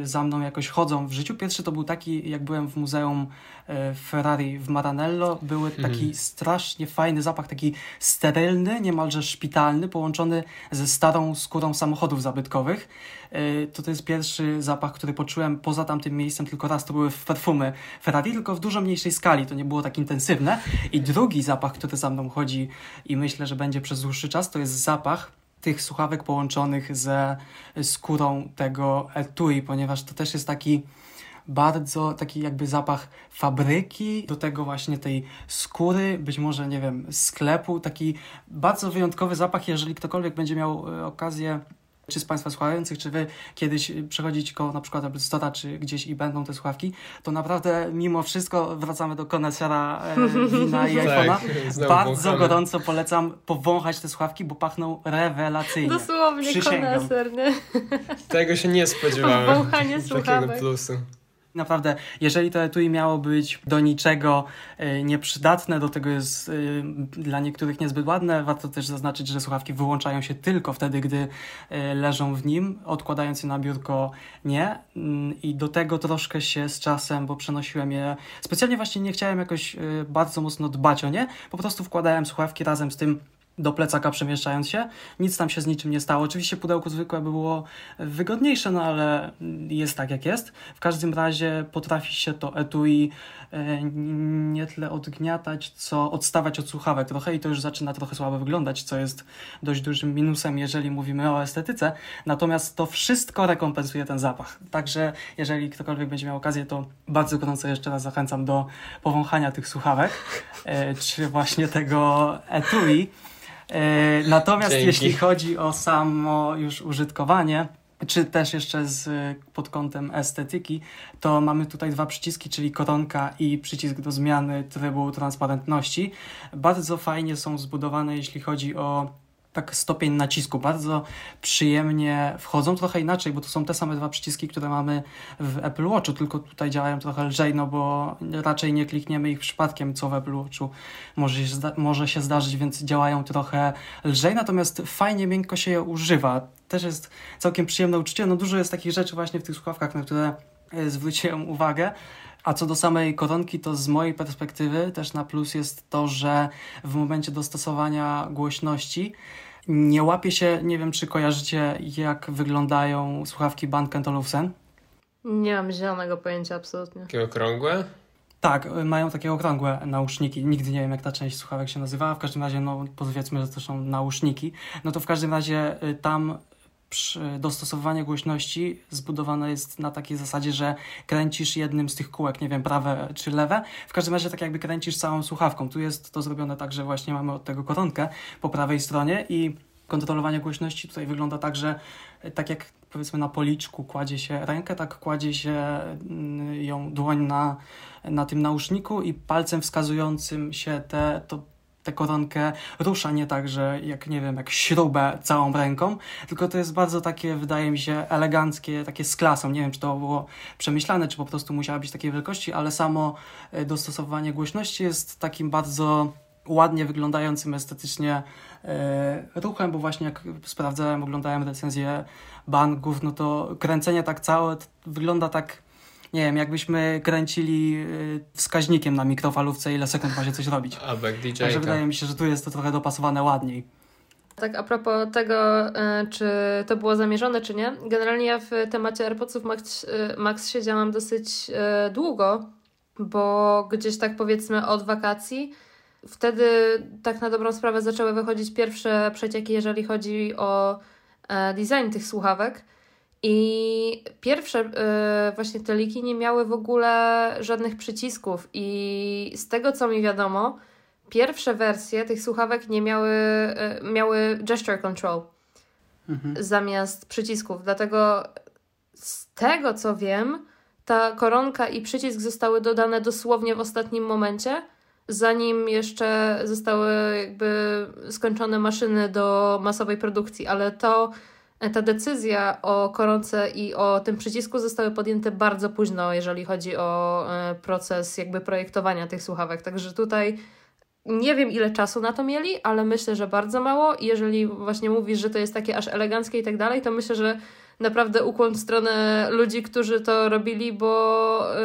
za mną jakoś chodzą w życiu. Pierwszy to był taki, jak byłem w Muzeum y, Ferrari w Maranello. Był taki mhm. strasznie fajny zapach, taki sterylny, niemalże szpitalny, połączony ze starą skórą samochodów zabytkowych. Y, to to jest pierwszy zapach, który poczułem poza tamtym miejscem tylko raz. To były perfumy Ferrari, tylko w dużo mniejszej skali. To nie było tak intensywne. I drugi zapach, który za mną chodzi i myślę, że będzie przez dłuższy czas, to jest zapach tych słuchawek połączonych ze skórą tego etui, ponieważ to też jest taki bardzo taki jakby zapach fabryki, do tego właśnie tej skóry, być może, nie wiem, sklepu, taki bardzo wyjątkowy zapach, jeżeli ktokolwiek będzie miał e, okazję czy z Państwa słuchających, czy Wy kiedyś przechodzić koło na przykład Apple Store'a, czy gdzieś i będą te słuchawki, to naprawdę mimo wszystko wracamy do konesera e, wina i <laughs> tak, iPhone'a. Tak, Bardzo gorąco polecam powąchać te słuchawki, bo pachną rewelacyjnie. Dosłownie koneser, nie? Tego się nie spodziewałem. Wąchanie słuchawek. Takiego plusu. Naprawdę, jeżeli to etui miało być do niczego y, nieprzydatne, do tego jest y, dla niektórych niezbyt ładne, warto też zaznaczyć, że słuchawki wyłączają się tylko wtedy, gdy y, leżą w nim, odkładając je na biurko nie. Mm, I do tego troszkę się z czasem, bo przenosiłem je, specjalnie właśnie nie chciałem jakoś bardzo mocno dbać o nie, po prostu wkładałem słuchawki razem z tym do plecaka przemieszczając się. Nic tam się z niczym nie stało. Oczywiście pudełko zwykłe by było wygodniejsze, no ale jest tak jak jest. W każdym razie potrafi się to etui e, nie tyle odgniatać, co odstawać od słuchawek trochę i to już zaczyna trochę słabo wyglądać, co jest dość dużym minusem, jeżeli mówimy o estetyce. Natomiast to wszystko rekompensuje ten zapach. Także jeżeli ktokolwiek będzie miał okazję, to bardzo gorąco jeszcze raz zachęcam do powąchania tych słuchawek, e, czy właśnie tego etui. E, natomiast Dzięki. jeśli chodzi o samo już użytkowanie, czy też jeszcze z, pod kątem estetyki, to mamy tutaj dwa przyciski, czyli koronka i przycisk do zmiany trybu transparentności. Bardzo fajnie są zbudowane, jeśli chodzi o tak stopień nacisku. Bardzo przyjemnie wchodzą, trochę inaczej, bo to są te same dwa przyciski, które mamy w Apple Watchu, tylko tutaj działają trochę lżej, no bo raczej nie klikniemy ich przypadkiem, co w Apple Watchu może się, może się zdarzyć, więc działają trochę lżej, natomiast fajnie, miękko się je używa. Też jest całkiem przyjemne uczucie. No dużo jest takich rzeczy właśnie w tych słuchawkach, na które e, zwróciłem uwagę. A co do samej koronki, to z mojej perspektywy też na plus jest to, że w momencie dostosowania głośności nie łapie się, nie wiem czy kojarzycie, jak wyglądają słuchawki Band Olufsen. Nie mam zielonego pojęcia absolutnie. Takie okrągłe? Tak, mają takie okrągłe nauszniki. Nigdy nie wiem, jak ta część słuchawek się nazywała. W każdym razie, no powiedzmy, że to są nauszniki. No to w każdym razie y, tam dostosowanie głośności zbudowane jest na takiej zasadzie, że kręcisz jednym z tych kółek, nie wiem, prawe czy lewe. W każdym razie tak jakby kręcisz całą słuchawką. Tu jest to zrobione tak, że właśnie mamy od tego koronkę po prawej stronie i kontrolowanie głośności tutaj wygląda tak, że tak jak powiedzmy na policzku kładzie się rękę, tak kładzie się mm, ją dłoń na, na tym nauszniku i palcem wskazującym się te, to tę koronkę rusza nie tak, że jak nie wiem, jak śrubę całą ręką, tylko to jest bardzo takie, wydaje mi się, eleganckie, takie z klasą. Nie wiem, czy to było przemyślane, czy po prostu musiała być takiej wielkości, ale samo e, dostosowanie głośności jest takim bardzo ładnie wyglądającym estetycznie e, ruchem, bo właśnie jak sprawdzałem, oglądałem recenzję bangów, no to kręcenie tak całe wygląda tak nie wiem, jakbyśmy kręcili y, wskaźnikiem na mikrofalówce, ile sekund ma się coś robić. A back DJ. Także wydaje mi się, że tu jest to trochę dopasowane ładniej. Tak, a propos tego, y, czy to było zamierzone, czy nie. Generalnie ja w temacie AirPodsów Max, y, Max siedziałam dosyć długo, bo gdzieś tak powiedzmy od wakacji. Wtedy tak na dobrą sprawę zaczęły wychodzić pierwsze przecieki, jeżeli chodzi o design tych słuchawek. I pierwsze yy, właśnie te liki nie miały w ogóle żadnych przycisków i z tego co mi wiadomo, pierwsze wersje tych słuchawek nie miały, yy, miały gesture control mhm. zamiast przycisków. Dlatego z tego co wiem, ta koronka i przycisk zostały dodane dosłownie w ostatnim momencie, zanim jeszcze zostały jakby skończone maszyny do masowej produkcji, ale to ta decyzja o koronce i o tym przycisku zostały podjęte bardzo późno, jeżeli chodzi o e, proces jakby projektowania tych słuchawek. Także tutaj nie wiem ile czasu na to mieli, ale myślę, że bardzo mało. Jeżeli właśnie mówisz, że to jest takie aż eleganckie i tak dalej, to myślę, że naprawdę ukłon w stronę ludzi, którzy to robili, bo e,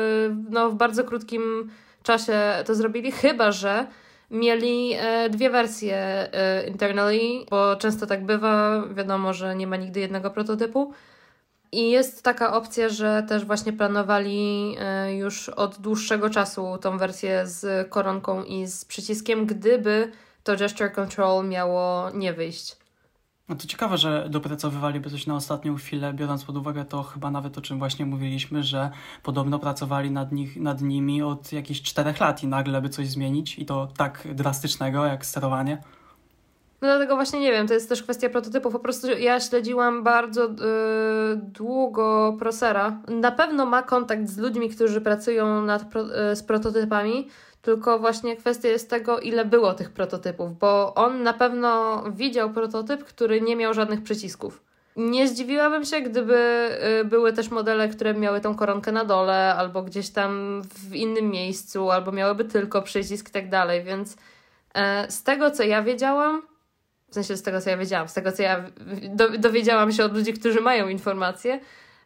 no, w bardzo krótkim czasie to zrobili, chyba że mieli e, dwie wersje e, internally, bo często tak bywa, wiadomo, że nie ma nigdy jednego prototypu. I jest taka opcja, że też właśnie planowali e, już od dłuższego czasu tą wersję z koronką i z przyciskiem, gdyby to gesture control miało nie wyjść. No to ciekawe, że dopracowywaliby coś na ostatnią chwilę, biorąc pod uwagę to chyba nawet o czym właśnie mówiliśmy, że podobno pracowali nad, nich, nad nimi od jakichś czterech lat i nagle by coś zmienić i to tak drastycznego jak sterowanie. No dlatego właśnie nie wiem, to jest też kwestia prototypów. Po prostu ja śledziłam bardzo yy, długo Prosera. Na pewno ma kontakt z ludźmi, którzy pracują nad pro, yy, z prototypami, tylko właśnie kwestia jest tego, ile było tych prototypów, bo on na pewno widział prototyp, który nie miał żadnych przycisków. Nie zdziwiłabym się, gdyby yy, były też modele, które miały tą koronkę na dole, albo gdzieś tam w innym miejscu, albo miałyby tylko przycisk i tak dalej, więc e, z tego co ja wiedziałam, w sensie z tego, co ja wiedziałam, z tego, co ja do, dowiedziałam się od ludzi, którzy mają informacje,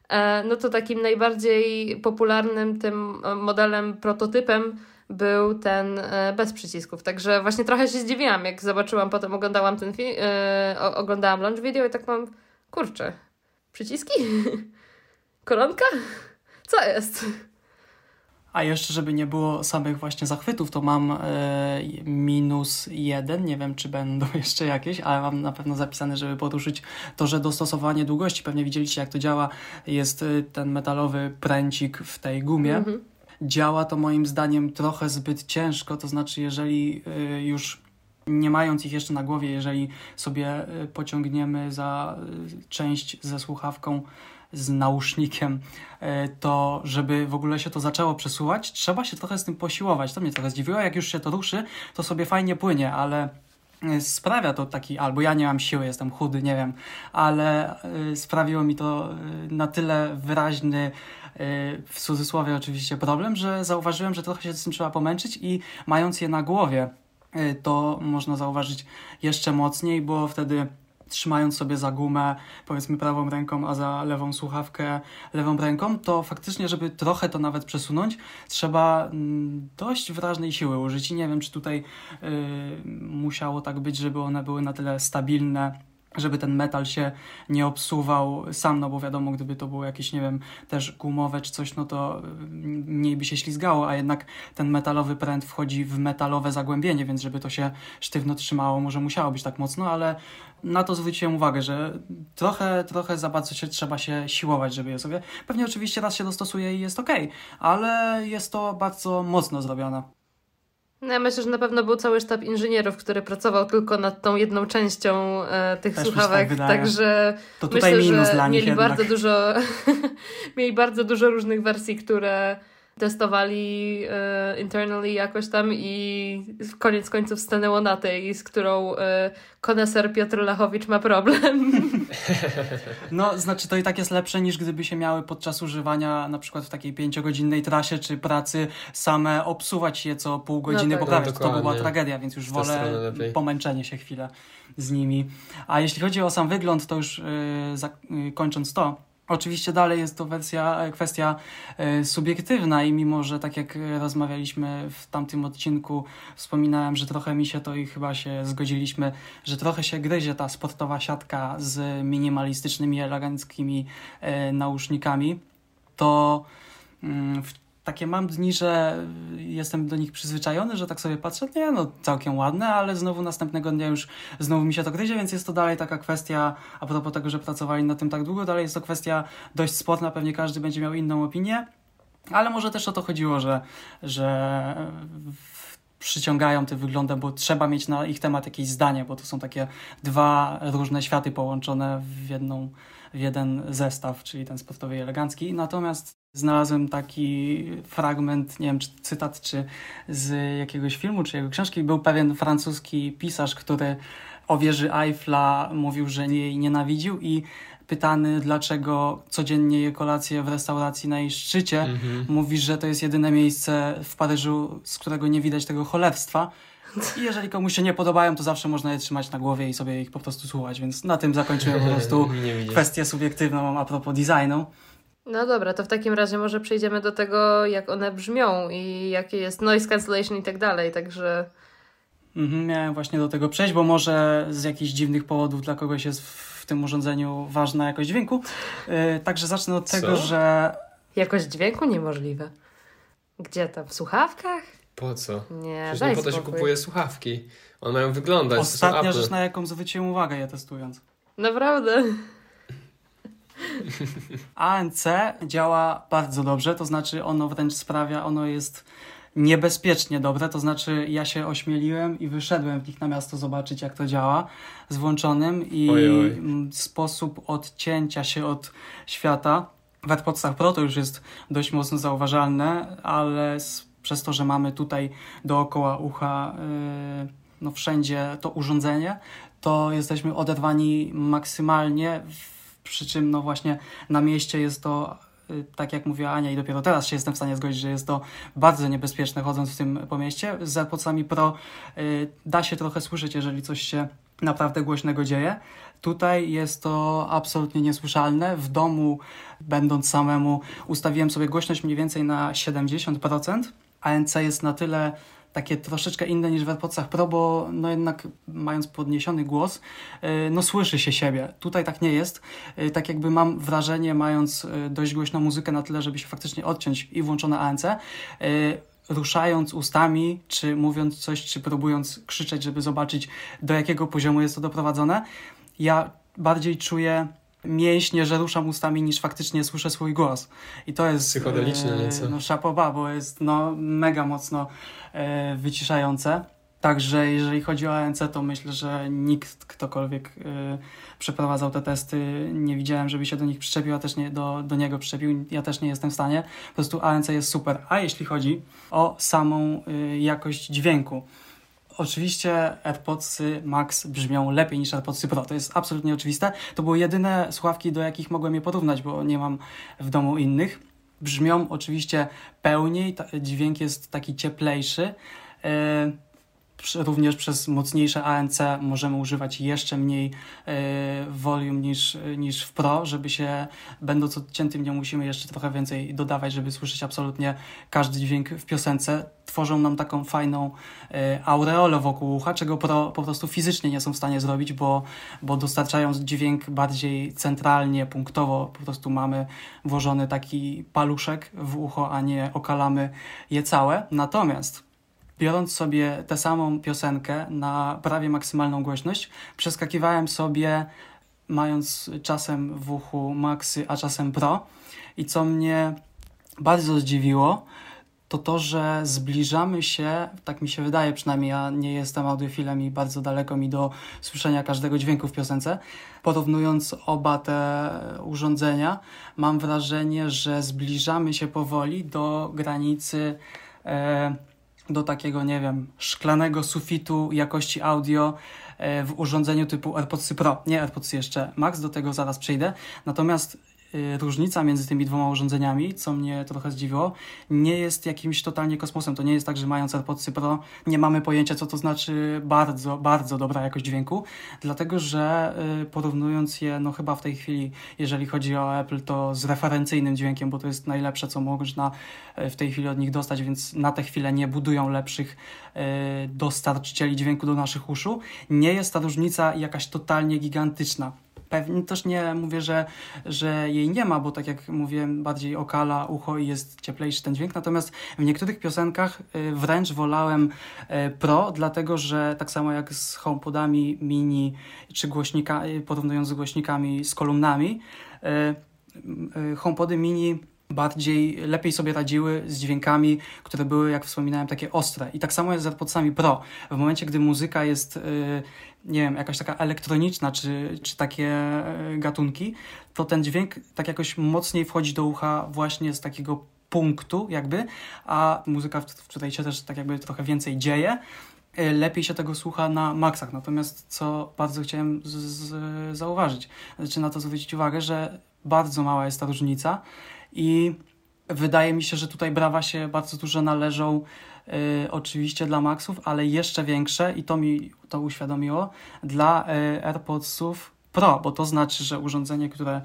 e, no to takim najbardziej popularnym tym modelem, prototypem był ten e, bez przycisków. Także właśnie trochę się zdziwiłam, jak zobaczyłam, potem oglądałam ten film, e, oglądałam launch video i tak mam, kurczę, przyciski? <laughs> Koronka? Co jest? A jeszcze, żeby nie było samych właśnie zachwytów, to mam e, minus jeden. Nie wiem, czy będą <laughs> jeszcze jakieś, ale mam na pewno zapisane, żeby poruszyć to, że dostosowanie długości, pewnie widzieliście, jak to działa, jest e, ten metalowy pręcik w tej gumie. Mhm. Działa to moim zdaniem trochę zbyt ciężko, to znaczy, jeżeli e, już nie mając ich jeszcze na głowie, jeżeli sobie pociągniemy za część ze słuchawką z nausznikiem, e, to żeby w ogóle się to zaczęło przesuwać, trzeba się trochę z tym posiłować. To mnie trochę zdziwiło, jak już się to ruszy, to sobie fajnie płynie, ale e, sprawia to taki, albo ja nie mam siły, jestem chudy, nie wiem, ale e, sprawiło mi to na tyle wyraźny, w cudzysłowie oczywiście, problem, że zauważyłem, że trochę się z tym trzeba pomęczyć i mając je na głowie, to można zauważyć jeszcze mocniej, bo wtedy trzymając sobie za gumę, powiedzmy prawą ręką, a za lewą słuchawkę lewą ręką, to faktycznie, żeby trochę to nawet przesunąć, trzeba mm, dość wyraźnej siły użyć. I nie wiem, czy tutaj yy, musiało tak być, żeby one były na tyle stabilne, żeby ten metal się nie obsuwał sam, no bo wiadomo, gdyby to było jakieś, nie wiem, też gumowe czy coś, no to mniej by się ślizgało, a jednak ten metalowy pręt wchodzi w metalowe zagłębienie, więc żeby to się sztywno trzymało, może musiało być tak mocno, ale na to zwróciłem uwagę, że trochę, trochę za bardzo się, trzeba się siłować, żeby je sobie... Pewnie oczywiście raz się dostosuje i jest ok, ale jest to bardzo mocno zrobione. No ja myślę, że na pewno był cały sztab inżynierów, który pracował tylko nad tą jedną częścią e, tych Też słuchawek, tak także to tutaj myślę, minus że dla nich mieli bardzo dużo <laughs> mieli bardzo dużo różnych wersji, które testowali e, internally jakoś tam i w koniec końców stanęło na tej, z którą e, koneser Piotr Lachowicz ma problem. <laughs> No, znaczy to i tak jest lepsze niż gdyby się miały podczas używania na przykład w takiej pięciogodzinnej trasie czy pracy same obsuwać je co pół godziny, no tak. poprawiać. No, to była tragedia, więc już wolę pomęczenie się chwilę z nimi. A jeśli chodzi o sam wygląd, to już yy, yy, kończąc to, Oczywiście dalej jest to wersja, e, kwestia e, subiektywna i mimo, że tak jak rozmawialiśmy w tamtym odcinku, wspominałem, że trochę mi się to i chyba się zgodziliśmy, że trochę się gryzie ta sportowa siatka z minimalistycznymi, eleganckimi e, nausznikami, to mm, takie mam dni, że jestem do nich przyzwyczajony, że tak sobie patrzę, nie no, całkiem ładne, ale znowu następnego dnia już znowu mi się to gryzie, więc jest to dalej taka kwestia, a propos tego, że pracowali na tym tak długo, dalej jest to kwestia dość sporna, pewnie każdy będzie miał inną opinię, ale może też o to chodziło, że, że przyciągają tym wyglądem, bo trzeba mieć na ich temat jakieś zdanie, bo to są takie dwa różne światy połączone w jedną w jeden zestaw, czyli ten sportowy i elegancki. Natomiast znalazłem taki fragment, nie wiem, czy cytat, czy z jakiegoś filmu, czy jego książki. Był pewien francuski pisarz, który o wieży Eiffla mówił, że jej nienawidził i pytany, dlaczego codziennie je kolację w restauracji na jej szczycie, mm-hmm. mówi, że to jest jedyne miejsce w Paryżu, z którego nie widać tego cholerstwa. I jeżeli komuś się nie podobają, to zawsze można je trzymać na głowie i sobie ich po prostu słuchać, więc na tym zakończyłem po prostu <laughs> kwestię subiektywną a propos designu. No dobra, to w takim razie może przejdziemy do tego, jak one brzmią i jakie jest noise cancellation i tak dalej, także... Mhm, miałem właśnie do tego przejść, bo może z jakichś dziwnych powodów dla kogoś jest w tym urządzeniu ważna jakość dźwięku. Yy, także zacznę od Co? tego, że... Jakość dźwięku niemożliwe. Gdzie tam? W słuchawkach? Po co? Nie, Przecież nie po to się kupuje słuchawki. One mają wyglądać. Ostatnia rzecz, na jaką zwróciłem uwagę je testując. Naprawdę. <laughs> ANC działa bardzo dobrze, to znaczy ono wręcz sprawia, ono jest niebezpiecznie dobre, to znaczy ja się ośmieliłem i wyszedłem w nich na miasto zobaczyć jak to działa z włączonym i Oj, oj. m, sposób odcięcia się od świata w AirPodsach Pro to już jest dość mocno zauważalne, ale z, przez to, że mamy tutaj dookoła ucha yy, no wszędzie to urządzenie, to jesteśmy oderwani maksymalnie, w, przy czym no właśnie na mieście jest to y, tak jak mówiła Ania i dopiero teraz się jestem w stanie zgodzić, że jest to bardzo niebezpieczne chodząc w tym po mieście. Z AirPodsami Pro y, da się trochę słyszeć, jeżeli coś się naprawdę głośnego dzieje. Tutaj jest to absolutnie niesłyszalne. W domu, będąc samemu, ustawiłem sobie głośność mniej więcej na 70%. ANC jest na tyle takie troszeczkę inne niż w AirPodsach Pro, bo no jednak mając podniesiony głos, yy, no słyszy się siebie. Tutaj tak nie jest. Yy, Tak jakby mam wrażenie, mając yy, dość głośną muzykę na tyle, żeby się faktycznie odciąć i włączone ANC, ruszając ustami, czy mówiąc coś, czy próbując krzyczeć, żeby zobaczyć do jakiego poziomu jest to doprowadzone, ja bardziej czuję mięśnie, że ruszam ustami niż faktycznie słyszę swój głos. I to jest Psychodeliczne nieco. no szapoba, bo jest no mega mocno e, wyciszające. Także jeżeli chodzi o ANC, to myślę, że nikt, ktokolwiek e, przeprowadzał te testy, nie widziałem, żeby się do nich przyczepił, a też nie do, do niego przyczepił. Ja też nie jestem w stanie. Po prostu ANC jest super. A jeśli chodzi o samą e, jakość dźwięku, Oczywiście AirPodsy Max brzmią lepiej niż AirPodsy Pro. To jest absolutnie oczywiste. To były jedyne słuchawki, do jakich mogłem je porównać, bo nie mam w domu innych. Brzmią oczywiście pełniej, dźwięk jest taki cieplejszy. E, Również przez mocniejsze ANC możemy używać jeszcze mniej e, volume niż, niż w Pro, żeby się, będąc odciętym, nie musimy jeszcze trochę więcej dodawać, żeby słyszeć absolutnie każdy dźwięk w piosence. Tworzą nam taką fajną e, aureolę wokół ucha, czego Pro po prostu fizycznie nie są w stanie zrobić, bo, bo dostarczając dźwięk bardziej centralnie, punktowo, po prostu mamy włożony taki paluszek w ucho, a nie okalamy je całe. Natomiast biorąc sobie tę samą piosenkę na prawie maksymalną głośność, przeskakiwałem sobie, mając czasem w uchu Maxy, a czasem Pro. I co mnie bardzo zdziwiło, to to, że zbliżamy się, tak mi się wydaje przynajmniej, ja nie jestem audiofilem i bardzo daleko mi do słyszenia każdego dźwięku w piosence. Porównując oba te urządzenia, mam wrażenie, że zbliżamy się powoli do granicy e, do takiego, nie wiem, szklanego sufitu jakości audio e, w urządzeniu typu AirPods Pro. Nie AirPods jeszcze Max, do tego zaraz przejdę. Natomiast różnica między tymi dwoma urządzeniami, co mnie trochę zdziwiło, nie jest jakimś totalnie kosmosem. To nie jest tak, że mając AirPods Pro nie mamy pojęcia, co to znaczy bardzo, bardzo dobra jakość dźwięku, dlatego że y, porównując je, no chyba w tej chwili, jeżeli chodzi o Apple, to z referencyjnym dźwiękiem, bo to jest najlepsze, co można y, w tej chwili od nich dostać, więc na tę chwilę nie budują lepszych y, dostarczycieli dźwięku do naszych uszu. Nie jest ta różnica jakaś totalnie gigantyczna. Pewnie też nie mówię, że, że jej nie ma, bo tak jak mówiłem, bardziej okala ucho i jest cieplejszy ten dźwięk. Natomiast w niektórych piosenkach y, wręcz wolałem y, Pro, dlatego że tak samo jak z HomePodami mini czy głośnika, y, porównując z głośnikami z kolumnami, HomePody mini bardziej, lepiej sobie radziły z dźwiękami, które były, jak wspominałem, takie ostre. I tak samo jest z AirPodsami Pro. W momencie, gdy muzyka jest, y, nie wiem, jakaś taka elektroniczna, czy, czy takie y, gatunki, to ten dźwięk tak jakoś mocniej wchodzi do ucha właśnie z takiego punktu jakby, a muzyka, w, której się też tak jakby trochę więcej dzieje, y, lepiej się tego słucha na maksach. Natomiast co bardzo chciałem z, z, zauważyć, znaczy na to zwrócić uwagę, że bardzo mała jest ta różnica i wydaje mi się, że tutaj brawa się bardzo duże należą y, oczywiście dla Maxów, ale jeszcze większe i to mi to uświadomiło dla y, AirPodsów Pro, bo to znaczy, że urządzenie, które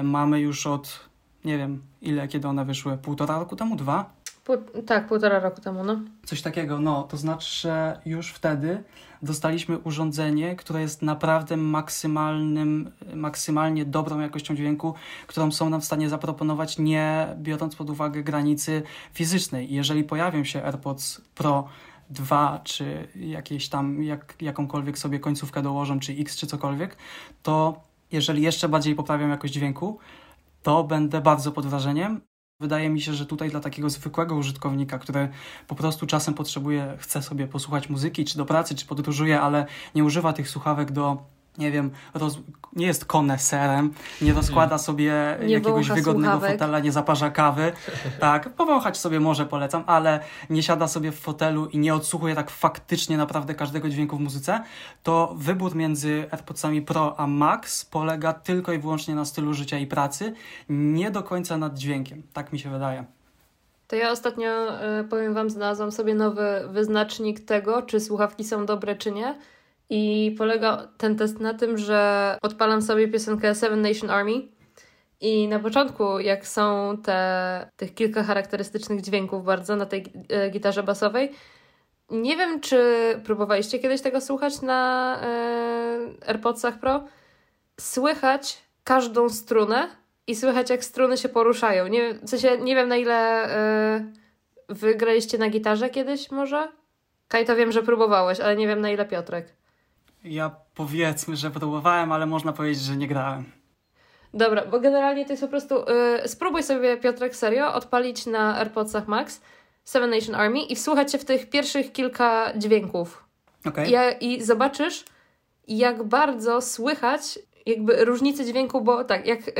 y, mamy już od nie wiem ile, kiedy one wyszły, półtora roku temu, dwa? Pół, tak, półtora roku temu, no. Coś takiego, no, to znaczy, że już wtedy dostaliśmy urządzenie, które jest naprawdę maksymalnym, maksymalnie dobrą jakością dźwięku, którą są nam w stanie zaproponować, nie biorąc pod uwagę granicy fizycznej. Jeżeli pojawią się AirPods Pro 2, czy jakieś tam, jak, jakąkolwiek sobie końcówkę dołożą, czy X, czy cokolwiek, to jeżeli jeszcze bardziej poprawiam jakość dźwięku, to będę bardzo pod wrażeniem. Wydaje mi się, że tutaj dla takiego zwykłego użytkownika, który po prostu czasem potrzebuje, chce sobie posłuchać muzyki, czy do pracy, czy podróżuje, ale nie używa tych słuchawek do nie wiem, roz... nie jest koneserem, nie rozkłada sobie Nie jakiegoś wygodnego słuchawek. fotela, nie zaparza kawy. Tak, powąchać sobie może polecam, ale nie siada sobie w fotelu i nie odsłuchuje tak faktycznie naprawdę każdego dźwięku w muzyce, to wybór między AirPodsami Pro a Max polega tylko i wyłącznie na stylu życia i pracy, nie do końca nad dźwiękiem. Tak mi się wydaje. To ja ostatnio, y, powiem Wam, znalazłam sobie nowy wyznacznik tego, czy słuchawki są dobre, czy nie. I polega ten test na tym, że odpalam sobie piosenkę Seven Nation Army i na początku, jak są te, tych kilka charakterystycznych dźwięków bardzo na tej e, gitarze basowej, nie wiem, czy próbowaliście kiedyś tego słuchać na e, AirPodsach Pro. Słychać każdą strunę i słychać, jak struny się poruszają. Nie, w sensie, nie wiem, na ile e, wy graliście na gitarze kiedyś może? Kajto, wiem, że próbowałeś, ale nie wiem, na ile Piotrek. Ja powiedzmy, że próbowałem, ale można powiedzieć, że nie grałem. Dobra, bo generalnie to jest po prostu. y, spróbuj sobie, Piotrek, serio, odpalić na AirPodsach Max Seven Nation Army i wsłuchać się w tych pierwszych kilka dźwięków. Okej. Ja, I zobaczysz, jak bardzo słychać jakby różnicę dźwięku, bo tak, jak y,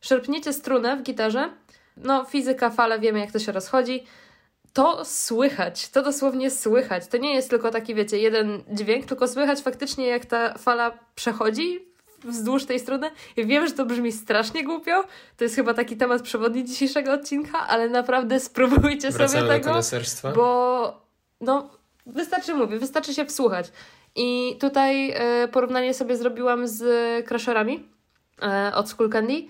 szerpniecie strunę w gitarze, no fizyka, fale, wiemy jak to się rozchodzi, to słychać, to dosłownie słychać. To nie jest tylko taki, wiecie, jeden dźwięk, tylko słychać faktycznie jak ta fala przechodzi wzdłuż tej struny. Ja wiem, że to brzmi strasznie głupio, to jest chyba taki temat przewodni dzisiejszego odcinka, ale naprawdę spróbujcie Wracamy sobie do tego. koneserstwa. Bo no, wystarczy mówię, wystarczy się wsłuchać. I tutaj e, porównanie sobie zrobiłam z Crusherami e, od Skull Candy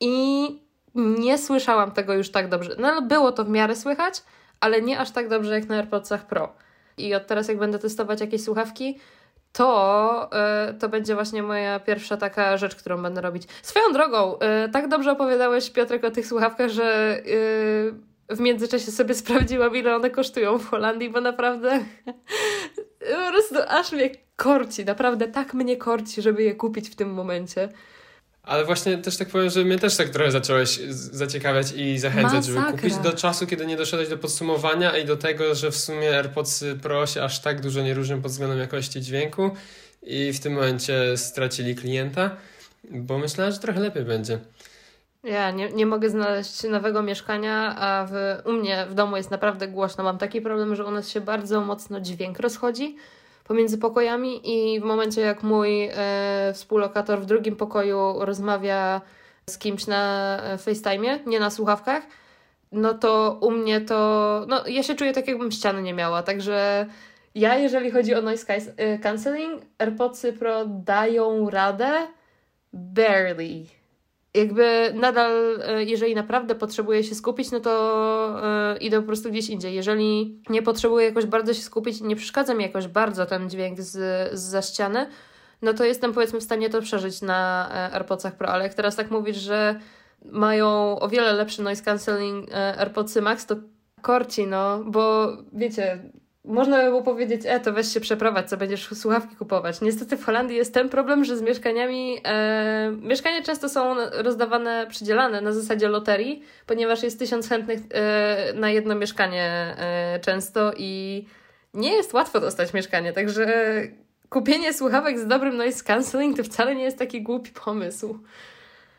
i nie słyszałam tego już tak dobrze. No ale było to w miarę słychać, ale nie aż tak dobrze jak na AirPodsach Pro. I od teraz jak będę testować jakieś słuchawki, to, e, to będzie właśnie moja pierwsza taka rzecz, którą będę robić. Swoją drogą, e, tak dobrze opowiadałeś, Piotrek, o tych słuchawkach, że e, w międzyczasie sobie <laughs> sprawdziłam, ile one kosztują w Holandii, bo naprawdę <laughs> po prostu aż mnie korci, naprawdę tak mnie korci, żeby je kupić w tym momencie. Ale właśnie też tak powiem, że mnie też tak trochę zacząłeś zaciekawiać i zachęcać, żeby Masakra. kupić do czasu, kiedy nie doszedłeś do podsumowania i do tego, że w sumie AirPods Pro się aż tak dużo nie różnią pod względem jakości dźwięku i w tym momencie stracili klienta, bo myślałem, że trochę lepiej będzie. Ja nie, nie mogę znaleźć nowego mieszkania, a w, u mnie w domu jest naprawdę głośno. Mam taki problem, że u nas się bardzo mocno dźwięk rozchodzi pomiędzy pokojami i w momencie jak mój e, współlokator w drugim pokoju rozmawia z kimś na e, FaceTime, nie na słuchawkach, no to u mnie to... No ja się czuję tak jakbym ściany nie miała, także ja jeżeli chodzi o noise e, cancelling, AirPodsy Pro dają radę barely jakby nadal, e, jeżeli naprawdę potrzebuję się skupić, no to e, idę po prostu gdzieś indziej. Jeżeli nie potrzebuję jakoś bardzo się skupić i nie przeszkadza mi jakoś bardzo ten dźwięk z, z za ściany, no to jestem powiedzmy w stanie to przeżyć na e, AirPodsach Pro, ale jak teraz tak mówisz, że mają o wiele lepszy noise cancelling AirPodsy Max, to korci, no, bo wiecie, można by było powiedzieć, e, to weź się przeprowadź, co będziesz słuchawki kupować. Niestety w Holandii jest ten problem, że z mieszkaniami, e, mieszkania często są rozdawane, przydzielane na zasadzie loterii, ponieważ jest tysiąc chętnych e, na jedno mieszkanie e, często i nie jest łatwo dostać mieszkanie, także kupienie słuchawek z dobrym noise cancelling to wcale nie jest taki głupi pomysł.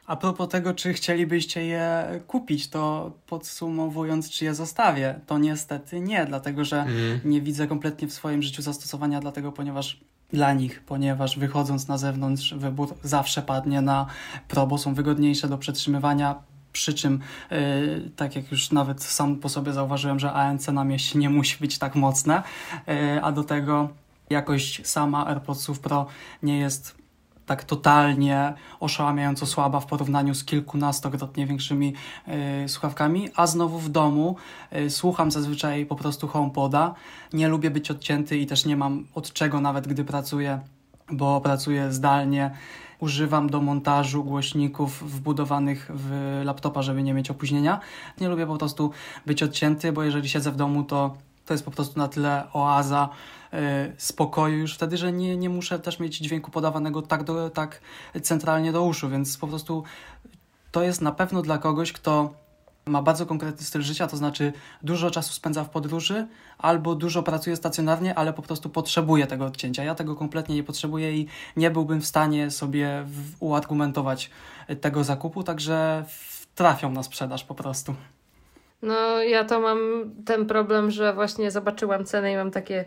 A propos tego, czy chcielibyście je kupić, to podsumowując, czy je zostawię, to niestety nie, dlatego że Mhm. nie widzę kompletnie w swoim życiu zastosowania dlatego, ponieważ dla nich, ponieważ wychodząc na zewnątrz wybór zawsze padnie na Pro, bo są wygodniejsze do przetrzymywania, przy czym, yy, tak jak już nawet sam po sobie zauważyłem, że ANC na mieście nie musi być tak mocne, yy, a do tego jakość sama AirPodsów Pro nie jest tak totalnie oszałamiająco słaba w porównaniu z kilkunastokrotnie większymi y, słuchawkami, a znowu w domu y, słucham zazwyczaj po prostu HomePoda. Nie lubię być odcięty i też nie mam od czego nawet gdy pracuję, bo pracuję zdalnie. Używam do montażu głośników wbudowanych w laptopa, żeby nie mieć opóźnienia. Nie lubię po prostu być odcięty, bo jeżeli siedzę w domu, to to jest po prostu na tyle oaza y, spokoju już wtedy, że nie, nie muszę też mieć dźwięku podawanego tak, do, tak centralnie do uszu, więc po prostu to jest na pewno dla kogoś, kto ma bardzo konkretny styl życia, to znaczy dużo czasu spędza w podróży albo dużo pracuje stacjonarnie, ale po prostu potrzebuje tego odcięcia. Ja tego kompletnie nie potrzebuję i nie byłbym w stanie sobie uargumentować tego zakupu, także trafią na sprzedaż po prostu. No, ja to mam ten problem, że właśnie zobaczyłam cenę i mam takie.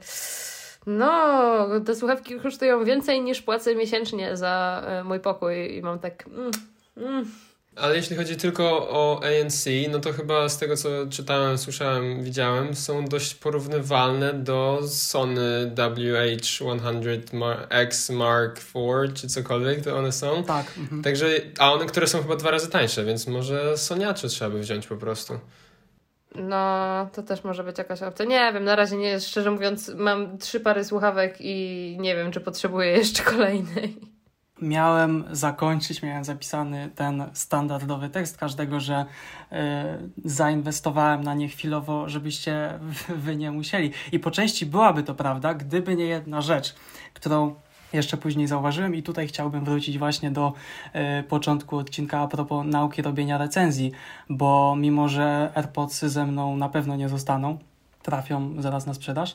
No, te słuchawki kosztują więcej niż płacę miesięcznie za e, mój pokój i mam tak. Mm, mm. Ale jeśli chodzi tylko o ANC, no to chyba z tego co czytałem, słyszałem, widziałem, są dość porównywalne do Sony WH-100X Mark IV czy cokolwiek to one są. Tak. Mhm. Także, a one, które są chyba dwa razy tańsze, więc może Soniacze trzeba by wziąć po prostu. No, to też może być jakaś opcja. Nie wiem, na razie nie szczerze mówiąc, mam trzy pary słuchawek i nie wiem, czy potrzebuję jeszcze kolejnej. Miałem zakończyć, miałem zapisany ten standardowy tekst każdego, że y, zainwestowałem na nie chwilowo, żebyście wy nie musieli. I po części byłaby to prawda, gdyby nie jedna rzecz, którą jeszcze później zauważyłem i tutaj chciałbym wrócić właśnie do y, początku odcinka a propos nauki robienia recenzji, bo mimo, że AirPodsy ze mną na pewno nie zostaną, trafią zaraz na sprzedaż,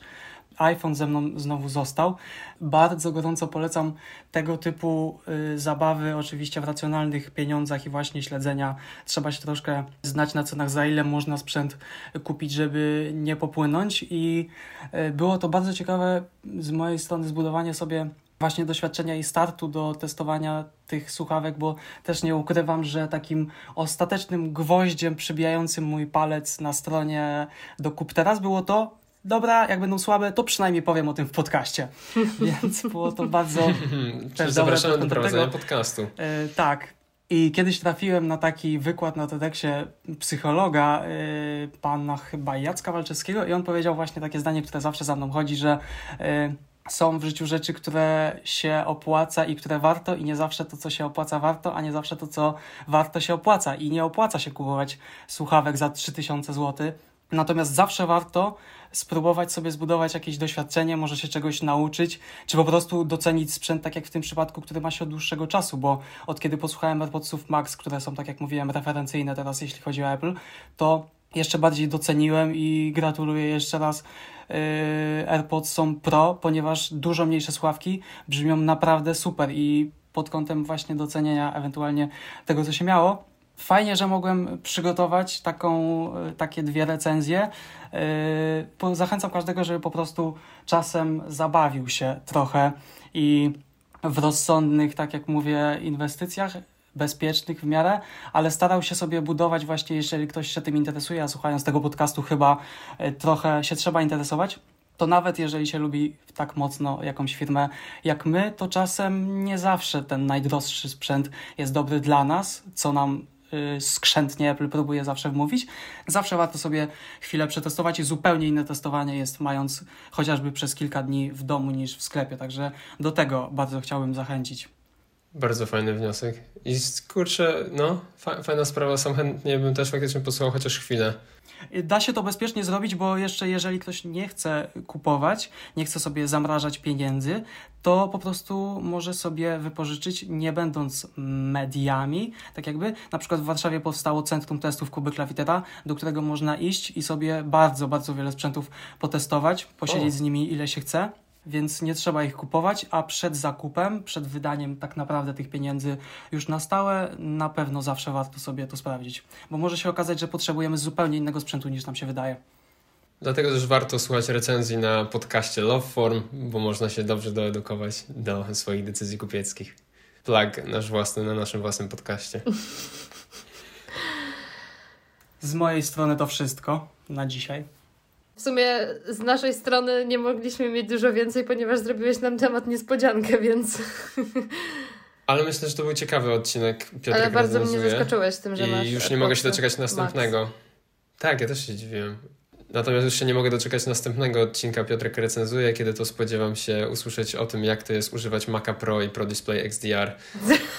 iPhone ze mną znowu został. Bardzo gorąco polecam tego typu y, zabawy, oczywiście w racjonalnych pieniądzach i właśnie śledzenia. Trzeba się troszkę znać na cenach, za ile można sprzęt kupić, żeby nie popłynąć. I y, było to bardzo ciekawe z mojej strony zbudowanie sobie właśnie doświadczenia i startu do testowania tych słuchawek, bo też nie ukrywam, że takim ostatecznym gwoździem przybijającym mój palec na stronie do kup teraz było to, dobra, jak będą słabe, to przynajmniej powiem o tym w podcaście. <laughs> Więc było to bardzo też Zapraszamy do prowadzenia tego. podcastu. Yy, tak. I kiedyś trafiłem na taki wykład na TEDxie psychologa, yy, pana chyba Jacka Walczewskiego i on powiedział właśnie takie zdanie, które zawsze za mną chodzi, że yy, są w życiu rzeczy, które się opłaca i które warto, i nie zawsze to, co się opłaca, warto, a nie zawsze to, co warto się opłaca. I nie opłaca się kupować słuchawek za 3000 zł. Natomiast zawsze warto spróbować sobie zbudować jakieś doświadczenie, może się czegoś nauczyć, czy po prostu docenić sprzęt, tak jak w tym przypadku, który ma się od dłuższego czasu, bo od kiedy posłuchałem AirPodsów Max, które są, tak jak mówiłem, referencyjne teraz, jeśli chodzi o Apple, to jeszcze bardziej doceniłem i gratuluję jeszcze raz AirPods są Pro, ponieważ dużo mniejsze sławki brzmią naprawdę super i pod kątem właśnie docenienia ewentualnie tego, co się miało, Fajnie, że mogłem przygotować taką, e, takie dwie recenzje. E, zachęcam każdego, żeby po prostu czasem zabawił się trochę i w rozsądnych, tak jak mówię, inwestycjach, bezpiecznych w miarę, ale starał się sobie budować właśnie, jeżeli ktoś się tym interesuje, a słuchając tego podcastu chyba e, trochę się trzeba interesować, to nawet jeżeli się lubi tak mocno jakąś firmę jak my, to czasem nie zawsze ten najdroższy sprzęt jest dobry dla nas, co nam Y, skrzętnie Apple próbuje zawsze wmówić. Zawsze warto sobie chwilę przetestować i zupełnie inne testowanie jest mając chociażby przez kilka dni w domu niż w sklepie, także do tego bardzo chciałbym zachęcić. Bardzo fajny wniosek. I kurczę, no, fajna sprawa, sam chętnie bym też faktycznie posłuchał chociaż chwilę. Da się to bezpiecznie zrobić, bo jeszcze jeżeli ktoś nie chce kupować, nie chce sobie zamrażać pieniędzy, to po prostu może sobie wypożyczyć, nie będąc mediami, tak jakby. Na przykład w Warszawie powstało Centrum Testów Kuby Klawitera, do którego można iść i sobie bardzo, bardzo wiele sprzętów potestować, posiedzieć o. z nimi ile się chce więc nie trzeba ich kupować, a przed zakupem, przed wydaniem tak naprawdę tych pieniędzy już na stałe, na pewno zawsze warto sobie to sprawdzić, bo może się okazać, że potrzebujemy zupełnie innego sprzętu niż nam się wydaje. Dlatego też warto słuchać recenzji na podcaście Loveform, bo można się dobrze doedukować do swoich decyzji kupieckich. Plug nasz własny na naszym własnym podcaście. <laughs> Z mojej strony to wszystko na dzisiaj. W sumie z naszej strony nie mogliśmy mieć dużo więcej, ponieważ zrobiłeś nam temat niespodziankę, więc. <laughs> Ale myślę, że to był ciekawy odcinek. Piotrek Ale bardzo mnie zaskoczyłeś tym, że I masz. I już nie mogę się doczekać następnego. Max. Tak, ja też się dziwiłem. Natomiast już się nie mogę doczekać następnego odcinka Piotrek recenzuje, kiedy to spodziewam się usłyszeć o tym, jak to jest używać Maca Pro i Pro Display XDR.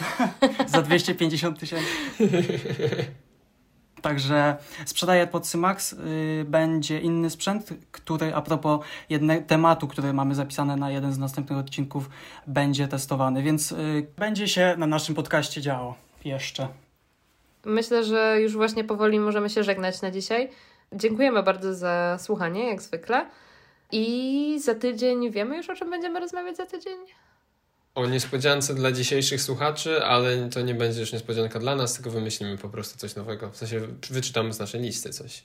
<laughs> Za 250 tysięcy. <laughs> Także sprzedaję AirPodsy Max. Y, będzie inny sprzęt, który a propos jednego tematu, który mamy zapisane na jeden z następnych odcinków, będzie testowany, więc y, będzie się na naszym podcaście działo jeszcze. Myślę, że już właśnie powoli możemy się żegnać na dzisiaj. Dziękujemy bardzo za słuchanie, jak zwykle. I za tydzień wiemy już, o czym będziemy rozmawiać za tydzień? O niespodziance dla dzisiejszych słuchaczy, ale to nie będzie już niespodzianka dla nas, tylko wymyślimy po prostu coś nowego. W sensie wyczytamy z naszej listy coś.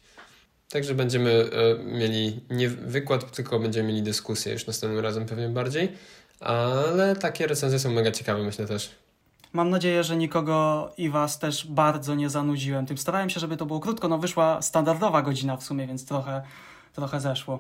Także będziemy e, mieli nie wykład, tylko będziemy mieli dyskusję już następnym razem pewnie bardziej. Ale takie recenzje są mega ciekawe, myślę też. Mam nadzieję, że nikogo i Was też bardzo nie zanudziłem. Tym starałem się, żeby to było krótko. No wyszła standardowa godzina w sumie, więc trochę, trochę zeszło.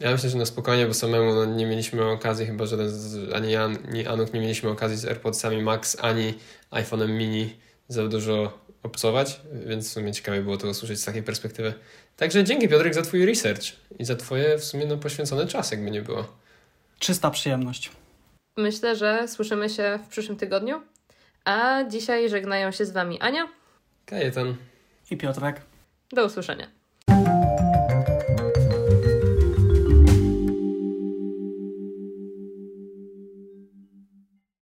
Ja myślę, że na spokojnie, bo samemu no, nie mieliśmy okazji, chyba żaden z, ani ja, ani Anuk nie mieliśmy okazji z AirPodsami Max, ani iPhone'em mini za dużo obcować, więc w sumie ciekawie było to usłyszeć z takiej perspektywy. Także dzięki Piotrek za Twój research i za Twoje w sumie no, poświęcony czas, jakby nie było. Czysta przyjemność. Myślę, że słyszymy się w przyszłym tygodniu. A dzisiaj żegnają się z Wami Ania Kajetan i Piotrek. Do usłyszenia.